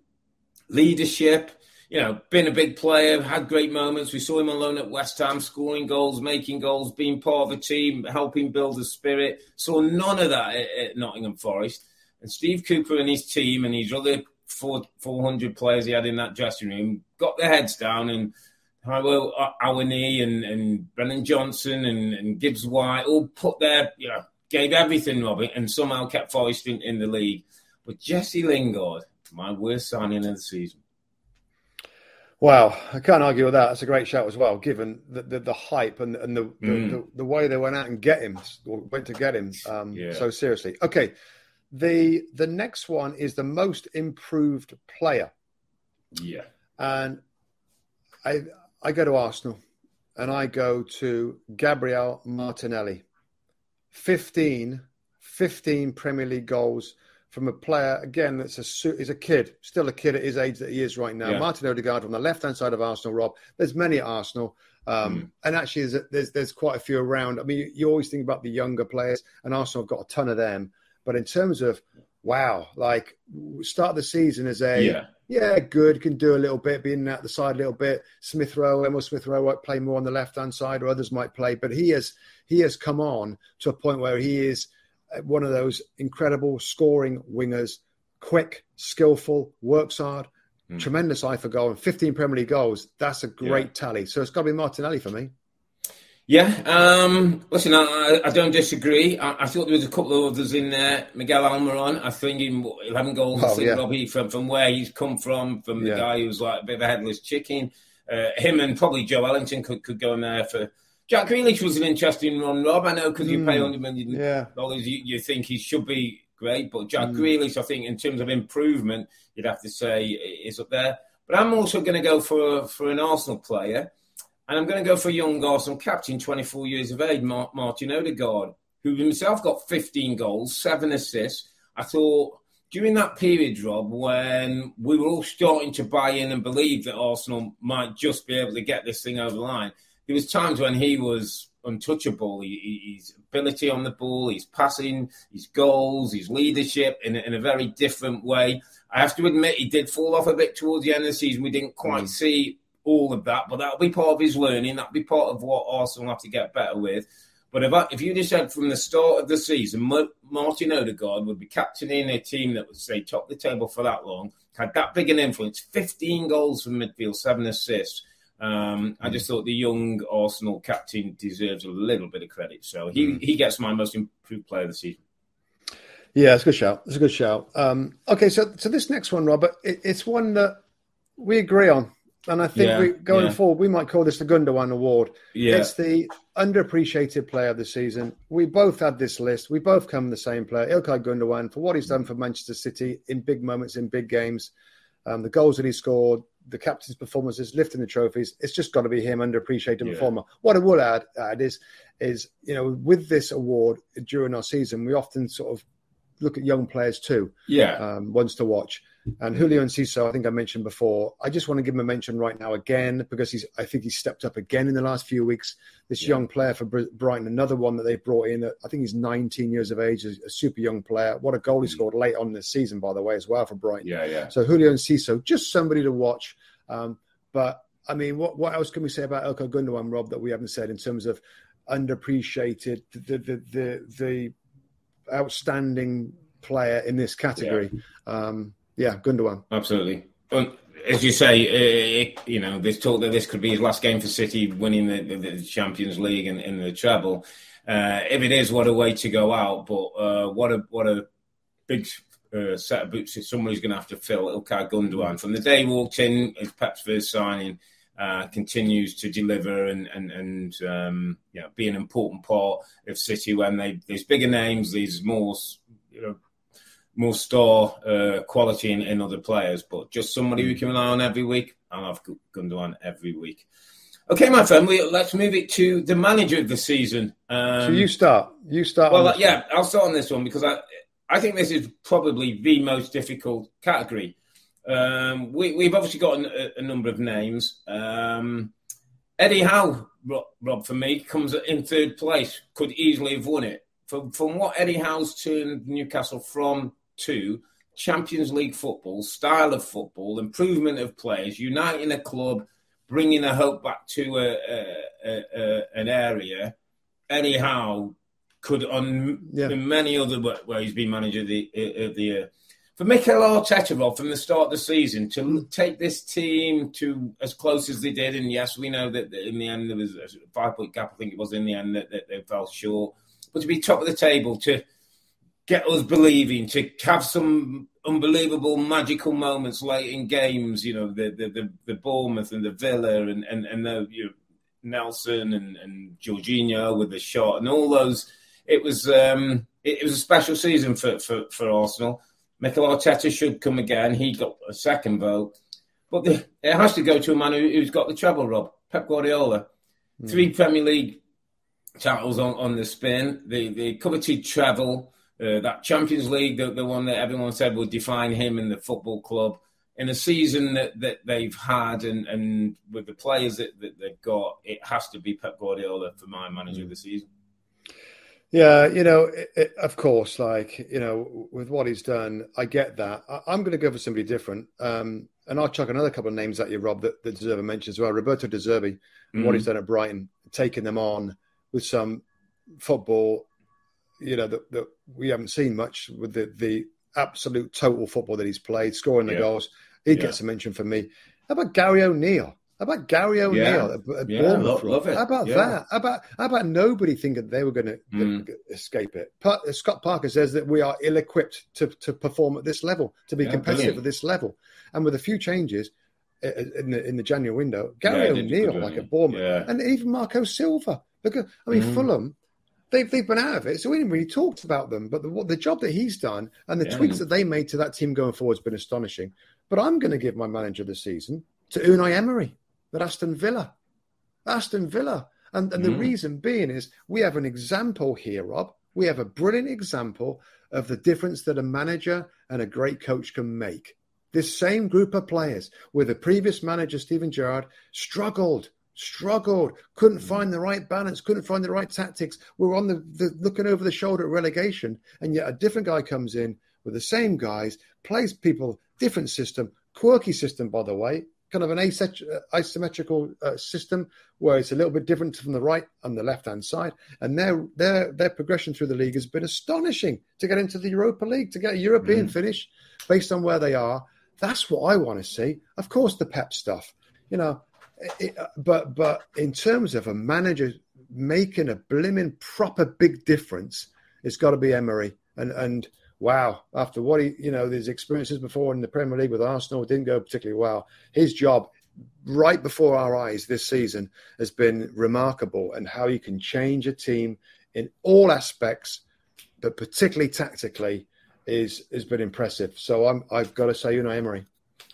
leadership. You know, been a big player, had great moments. We saw him alone at West Ham, scoring goals, making goals, being part of a team, helping build a spirit. Saw none of that at, at Nottingham Forest. And Steve Cooper and his team and his other four, 400 players he had in that dressing room got their heads down and Taiwo Awoniyi and, and Brennan Johnson and, and, Gibbs White all put their, you know, gave everything, Robin, and somehow kept Forest in, in the league. But Jesse Lingard, my worst signing of the season. Wow, I can't argue with that. That's a great shout as well, given the, the, the hype and, and the, mm. the, the, way they went out and get him, went to get him um, yeah. so seriously. Okay, the the next one is the most improved player. Yeah, and I I go to Arsenal and I go to Gabriel Martinelli. 15, 15 Premier League goals from a player, again, that's a is a kid, still a kid at his age that he is right now. Yeah. Martin Odegaard on the left hand side of Arsenal, Rob. There's many at Arsenal. Um, mm. And actually, there's, there's, there's quite a few around. I mean, you, you always think about the younger players, and Arsenal have got a ton of them. But in terms of wow, like start the season as a yeah yeah, good, can do a little bit, being out the side a little bit. Smith Rowe, Emil Smith Rowe might play more on the left hand side, or others might play, but he has he has come on to a point where he is uh, one of those incredible scoring wingers, quick, skillful, works hard, mm. tremendous eye for goal, and 15 Premier League goals. That's a great yeah. tally. So it's got to be Martinelli for me. Yeah, um, listen, I, I, don't disagree. I, I, thought there was a couple of others in there. Miguel Almiron, I think in 11 goals, oh, yeah. Robbie, from, from where he's come from, from the yeah. guy who's like a bit of a headless chicken. Uh, him and probably Joelinton could, could go in there for. Jack Grealish was an interesting run, Rob. I know because you mm, pay 100 million yeah. dollars, you, you, think he should be great. But Jack mm. Grealish, I think, in terms of improvement, you'd have to say is up there. But I'm also going to go for for an Arsenal player and I'm going to go for a young Arsenal captain, 24 years of age, Martin Odegaard, who himself got 15 goals, seven assists. I thought during that period, Rob, when we were all starting to buy in and believe that Arsenal might just be able to get this thing over the line, there was times when he was untouchable. His ability on the ball, his passing, his goals, his leadership in, in, a very different way. I have to admit, he did fall off a bit towards the end of the season. We didn't quite mm. see all of that, but that'll be part of his learning. That'll be part of what Arsenal have to get better with. But if, I, if you just said from the start of the season, Martin Odegaard would be captaining a team that would say top the table for that long, had that big an influence, 15 goals from midfield, seven assists. Um, I just thought the young Arsenal captain deserves a little bit of credit. So he, mm. he gets my most improved player of the season. Yeah, it's a good shout. It's a good shout. Um, okay, so so this next one, Robert, it, it's one that we agree on, and I think Yeah, we, going yeah. forward, we might call this the Gundogan Award. Yeah. It's the underappreciated player of the season. We both had this list. We both come the same player, Ilkay Gundogan, for what he's done for Manchester City in big moments, in big games, um, the goals that he scored, the captain's performances, lifting the trophies. It's just got to be him, underappreciated Yeah. performer. What I will add, add is, is you know, with this award during our season, we often sort of look at young players too Yeah. um, ones to watch. And Julio Enciso, I think I mentioned before. I just want to give him a mention right now again because he's. I think he's stepped up again in the last few weeks. This young player for Brighton, another one that they brought in. I think he's 19 years of age, a, a super young player. What a goal he scored late on this season, by the way, as well for Brighton. Yeah, yeah. So Julio Enciso, just somebody to watch. Um, but I mean, what what else can we say about Ilkay Gundogan, Rob, that we haven't said in terms of underappreciated, the the the, the outstanding player in this category? Um, yeah, Gundogan. Absolutely. And as you say, it, you know, there's talk that this could be his last game for City, winning the, the, Champions League and, and the treble. Uh, if it is, what a way to go out! But uh, what a what a big uh, set of boots that somebody's going to have to fill. Ilkay Gundogan from the day he walked in, his Pep's first signing, uh, continues to deliver and and and um, you know be an important part of City when they there's bigger names, there's more you know more star uh, quality in, in other players, but just somebody we can rely on every week. I'll have Gundogan every week. Okay, my friend, we, let's move it to the manager of the season. Um, so you start. You start. well, yeah, one. I'll start on this one because I, I think this is probably the most difficult category. Um, we, we've obviously got a, a number of names. Um, Eddie Howe, Rob, Rob, for me, comes in third place. Could easily have won it. From, from what Eddie Howe's turned Newcastle from to Champions League football, style of football, improvement of players, uniting a club, bringing a hope back to a, a, a, a, an area. Eddie Howe could, on Yeah. many other ways, be manager of the, of the year. For Mikel Arteta, from the start of the season, to take this team to as close as they did, and yes, we know that in the end there was a five point gap, I think it was in the end that, that they fell short. But to be top of the table, to get us believing, to have some unbelievable magical moments late in games, you know, the the, the, the Bournemouth and the Villa and, and, and the you know, Nelson and, and Jorginho with the shot and all those. It was um, it, it was a special season for, for, for Arsenal. Mikel Arteta should come again. He got a second vote. But the, it has to go to a man who, who's got the treble, Rob. Pep Guardiola. Three Premier League titles on, on the spin, the, the coveted treble, uh, that Champions League, the, the one that everyone said would define him in the football club. In a season that, that they've had and, and with the players that, that they've got, it has to be Pep Guardiola for my manager of the season. Yeah, you know, it, it, of course, like, you know, with what he's done, I get that. I, I'm going to go for somebody different. Um, and I'll chuck another couple of names at you, Rob, that, that deserve a mention as well. Roberto De Zerbi, and what he's done at Brighton, taking them on with some football, you know, that, that we haven't seen much with the, the absolute total football that he's played, scoring the Yeah. goals. He Yeah. gets a mention for me. How about Gary O'Neill? How about Gary O'Neill at, at Yeah, Bournemouth? love- love it. How about Yeah. that? How about how about nobody thinking they were going to Mm. escape it? Pa- Scott Parker says that we are ill-equipped to, to perform at this level, to be Yeah, competitive brilliant. at this level, and with a few changes in the in the January window, Gary Yeah, O'Neill like at Bournemouth. Yeah. and even Marco Silva. Look, at, I mean Mm. Fulham. They've, they've been out of it, so we didn't really talk about them. But the, what the job that he's done and the Yeah. tweaks that they made to that team going forward has been astonishing. But I'm going to give my manager of the season to Unai Emery at Aston Villa. Aston Villa. And, and the Mm. reason being is we have an example here, Rob. We have a brilliant example of the difference that a manager and a great coach can make. This same group of players, where the previous manager, Steven Gerrard, struggled, struggled, couldn't find the right balance, couldn't find the right tactics. We're on the, the looking over the shoulder at relegation, and yet a different guy comes in with the same guys, plays people, different system, quirky system, by the way, kind of an asymmet- asymmetrical uh, system where it's a little bit different from the right and the left hand side. And their their their progression through the league has been astonishing to get into the Europa League, to get a European finish based on where they are. That's what I want to see. Of course, the pep stuff, you know. It, but but in terms of a manager making a blimmin' proper big difference, it's got to be Emery. And and wow, after what he, you know, his experiences before in the Premier League with Arsenal didn't go particularly well. His job right before our eyes this season has been remarkable and how he can change a team in all aspects, but particularly tactically is has been impressive. So I'm I've got to say you know, Emery.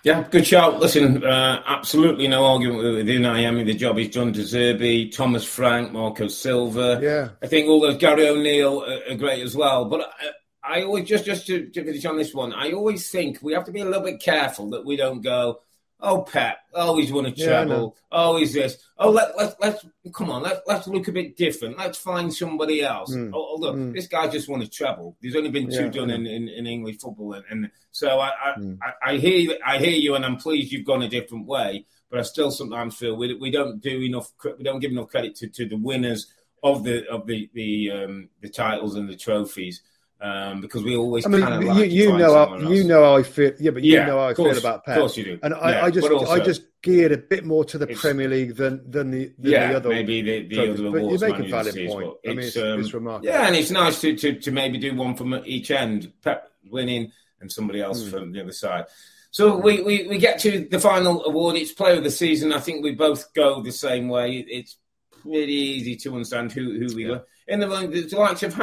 Yeah, good shout. Listen, uh, absolutely no argument with, Unai Emery. The job he's done De Zerbi, Thomas Frank, Marco Silva. Yeah, I think all those Gary O'Neill are, are great as well. But I, I always just just to, to finish on this one, I always think we have to be a little bit careful that we don't go Oh, Pep, always won a treble. Yeah, always this. Oh, let, let, let's, come on, let, let's look a bit different. Let's find somebody else. Mm. Oh, look, mm. this guy just won a treble. There's only been two yeah, done in, in, in, English football. And, and so I, I, mm. I, I, hear, I hear you, and I'm pleased you've gone a different way. But I still sometimes feel we, we don't do enough, we don't give enough credit to, to the winners of the, of the, the, um, the titles and the trophies um, because we always. I mean, kind of you, you know, how, you know how I feel. Yeah, but you yeah, know how I course, feel about Pep. Of course, you do. And I, yeah, I just, also, I just geared a bit more to the Premier League than than the, than yeah, the other. maybe the, the other but you make a valid point. I mean, it's, um, it's, remarkable. Yeah, and it's nice to, to, to maybe do one from each end. Pep winning and somebody else mm. from the other side. So we, we, we get to the final award. It's Player of the Season. I think we both go the same way. It's pretty easy to understand who, who we yeah. were in the, the likes of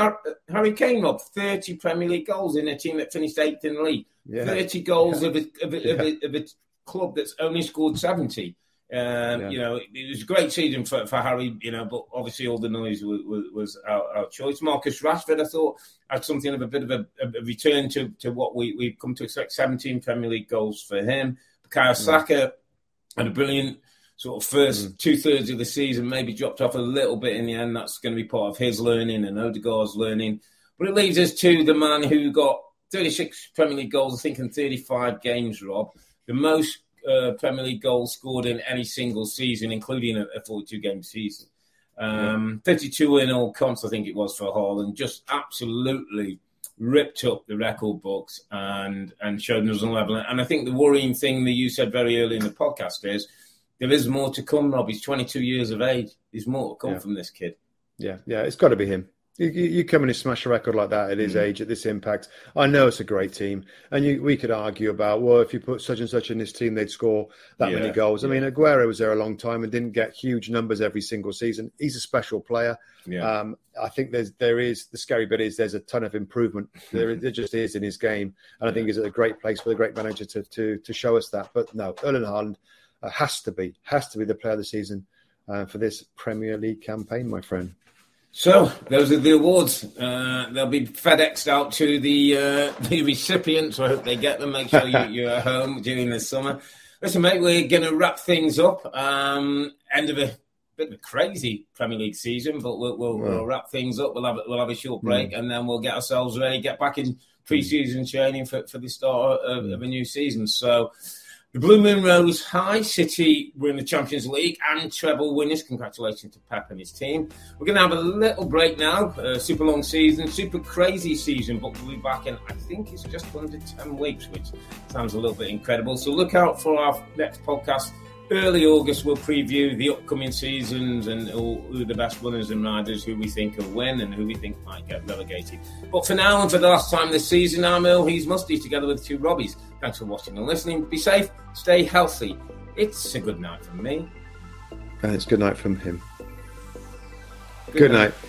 Harry Kane, Rob, 30 Premier League goals in a team that finished eighth in the league. Yeah. 30 goals yeah. of, a, of, a, of, a, of, a, club that's only scored 70. Um, you know, it was a great season for, for Harry, you know, but obviously all the noise was, was, was our, our, choice. Marcus Rashford, I thought, had something of a bit of a, return to, to what we, we've come to expect 17 Premier League goals for him. Bukayo Saka had a brilliant sort of first mm. two thirds of the season, maybe dropped off a little bit in the end. That's going to be part of his learning and Odegaard's learning. But it leads us to the man who got 36 Premier League goals, I think, in 35 games, Rob. The most uh, Premier League goals scored in any single season, including a, a 42 game season. Um, yeah. 32 in all comps, I think it was for Haaland. Just absolutely ripped up the record books and and showed us on level. And I think the worrying thing that you said very early in the podcast is there is more to come, Rob. He's 22 years of age. There's more to come yeah. from this kid. Yeah, yeah, it's got to be him. You, you, come in and smash a record like that at his mm. age, at this impact. I know it's a great team, and you, we could argue about well, if you put such and such in this team, they'd score that yeah, many goals. Yeah. I mean, Aguero was there a long time and didn't get huge numbers every single season. He's a special player. Yeah. Um, I think there's there is the scary bit is there's a ton of improvement. there, there just is in his game, and I think he's at a great place for the great manager to to to show us that. But no, Erling Haaland uh, has to be has to be the player of the season uh, for this Premier League campaign, my friend. So those are the awards. Uh, they'll be FedExed out to the uh, the recipients. I hope they get them. Make sure you, are at home during the summer. Listen, mate, we're going to wrap things up. Um, end of a bit of a crazy Premier League season, but we'll, we'll, we'll wrap things up. We'll have a, we'll have a short break, and then we'll get ourselves ready, get back in pre-season training for, for the start of, of a new season. So. The Blue Moon Rose High City win the Champions League and treble winners. Congratulations to Pep and his team. We're going to have a little break now. Uh, super long season, super crazy season, but we'll be back in, I think it's just under 10 weeks, which sounds a little bit incredible. So look out for our next podcast early August, we'll preview the upcoming seasons and who, who the best runners and riders who we think will win and who we think might get relegated. But for now and for the last time this season, I'm Earle, he's Musty, together with two Robbies. Thanks for watching and listening. Be safe, stay healthy. It's a good night from me. And it's good night from him. Good, good night. night.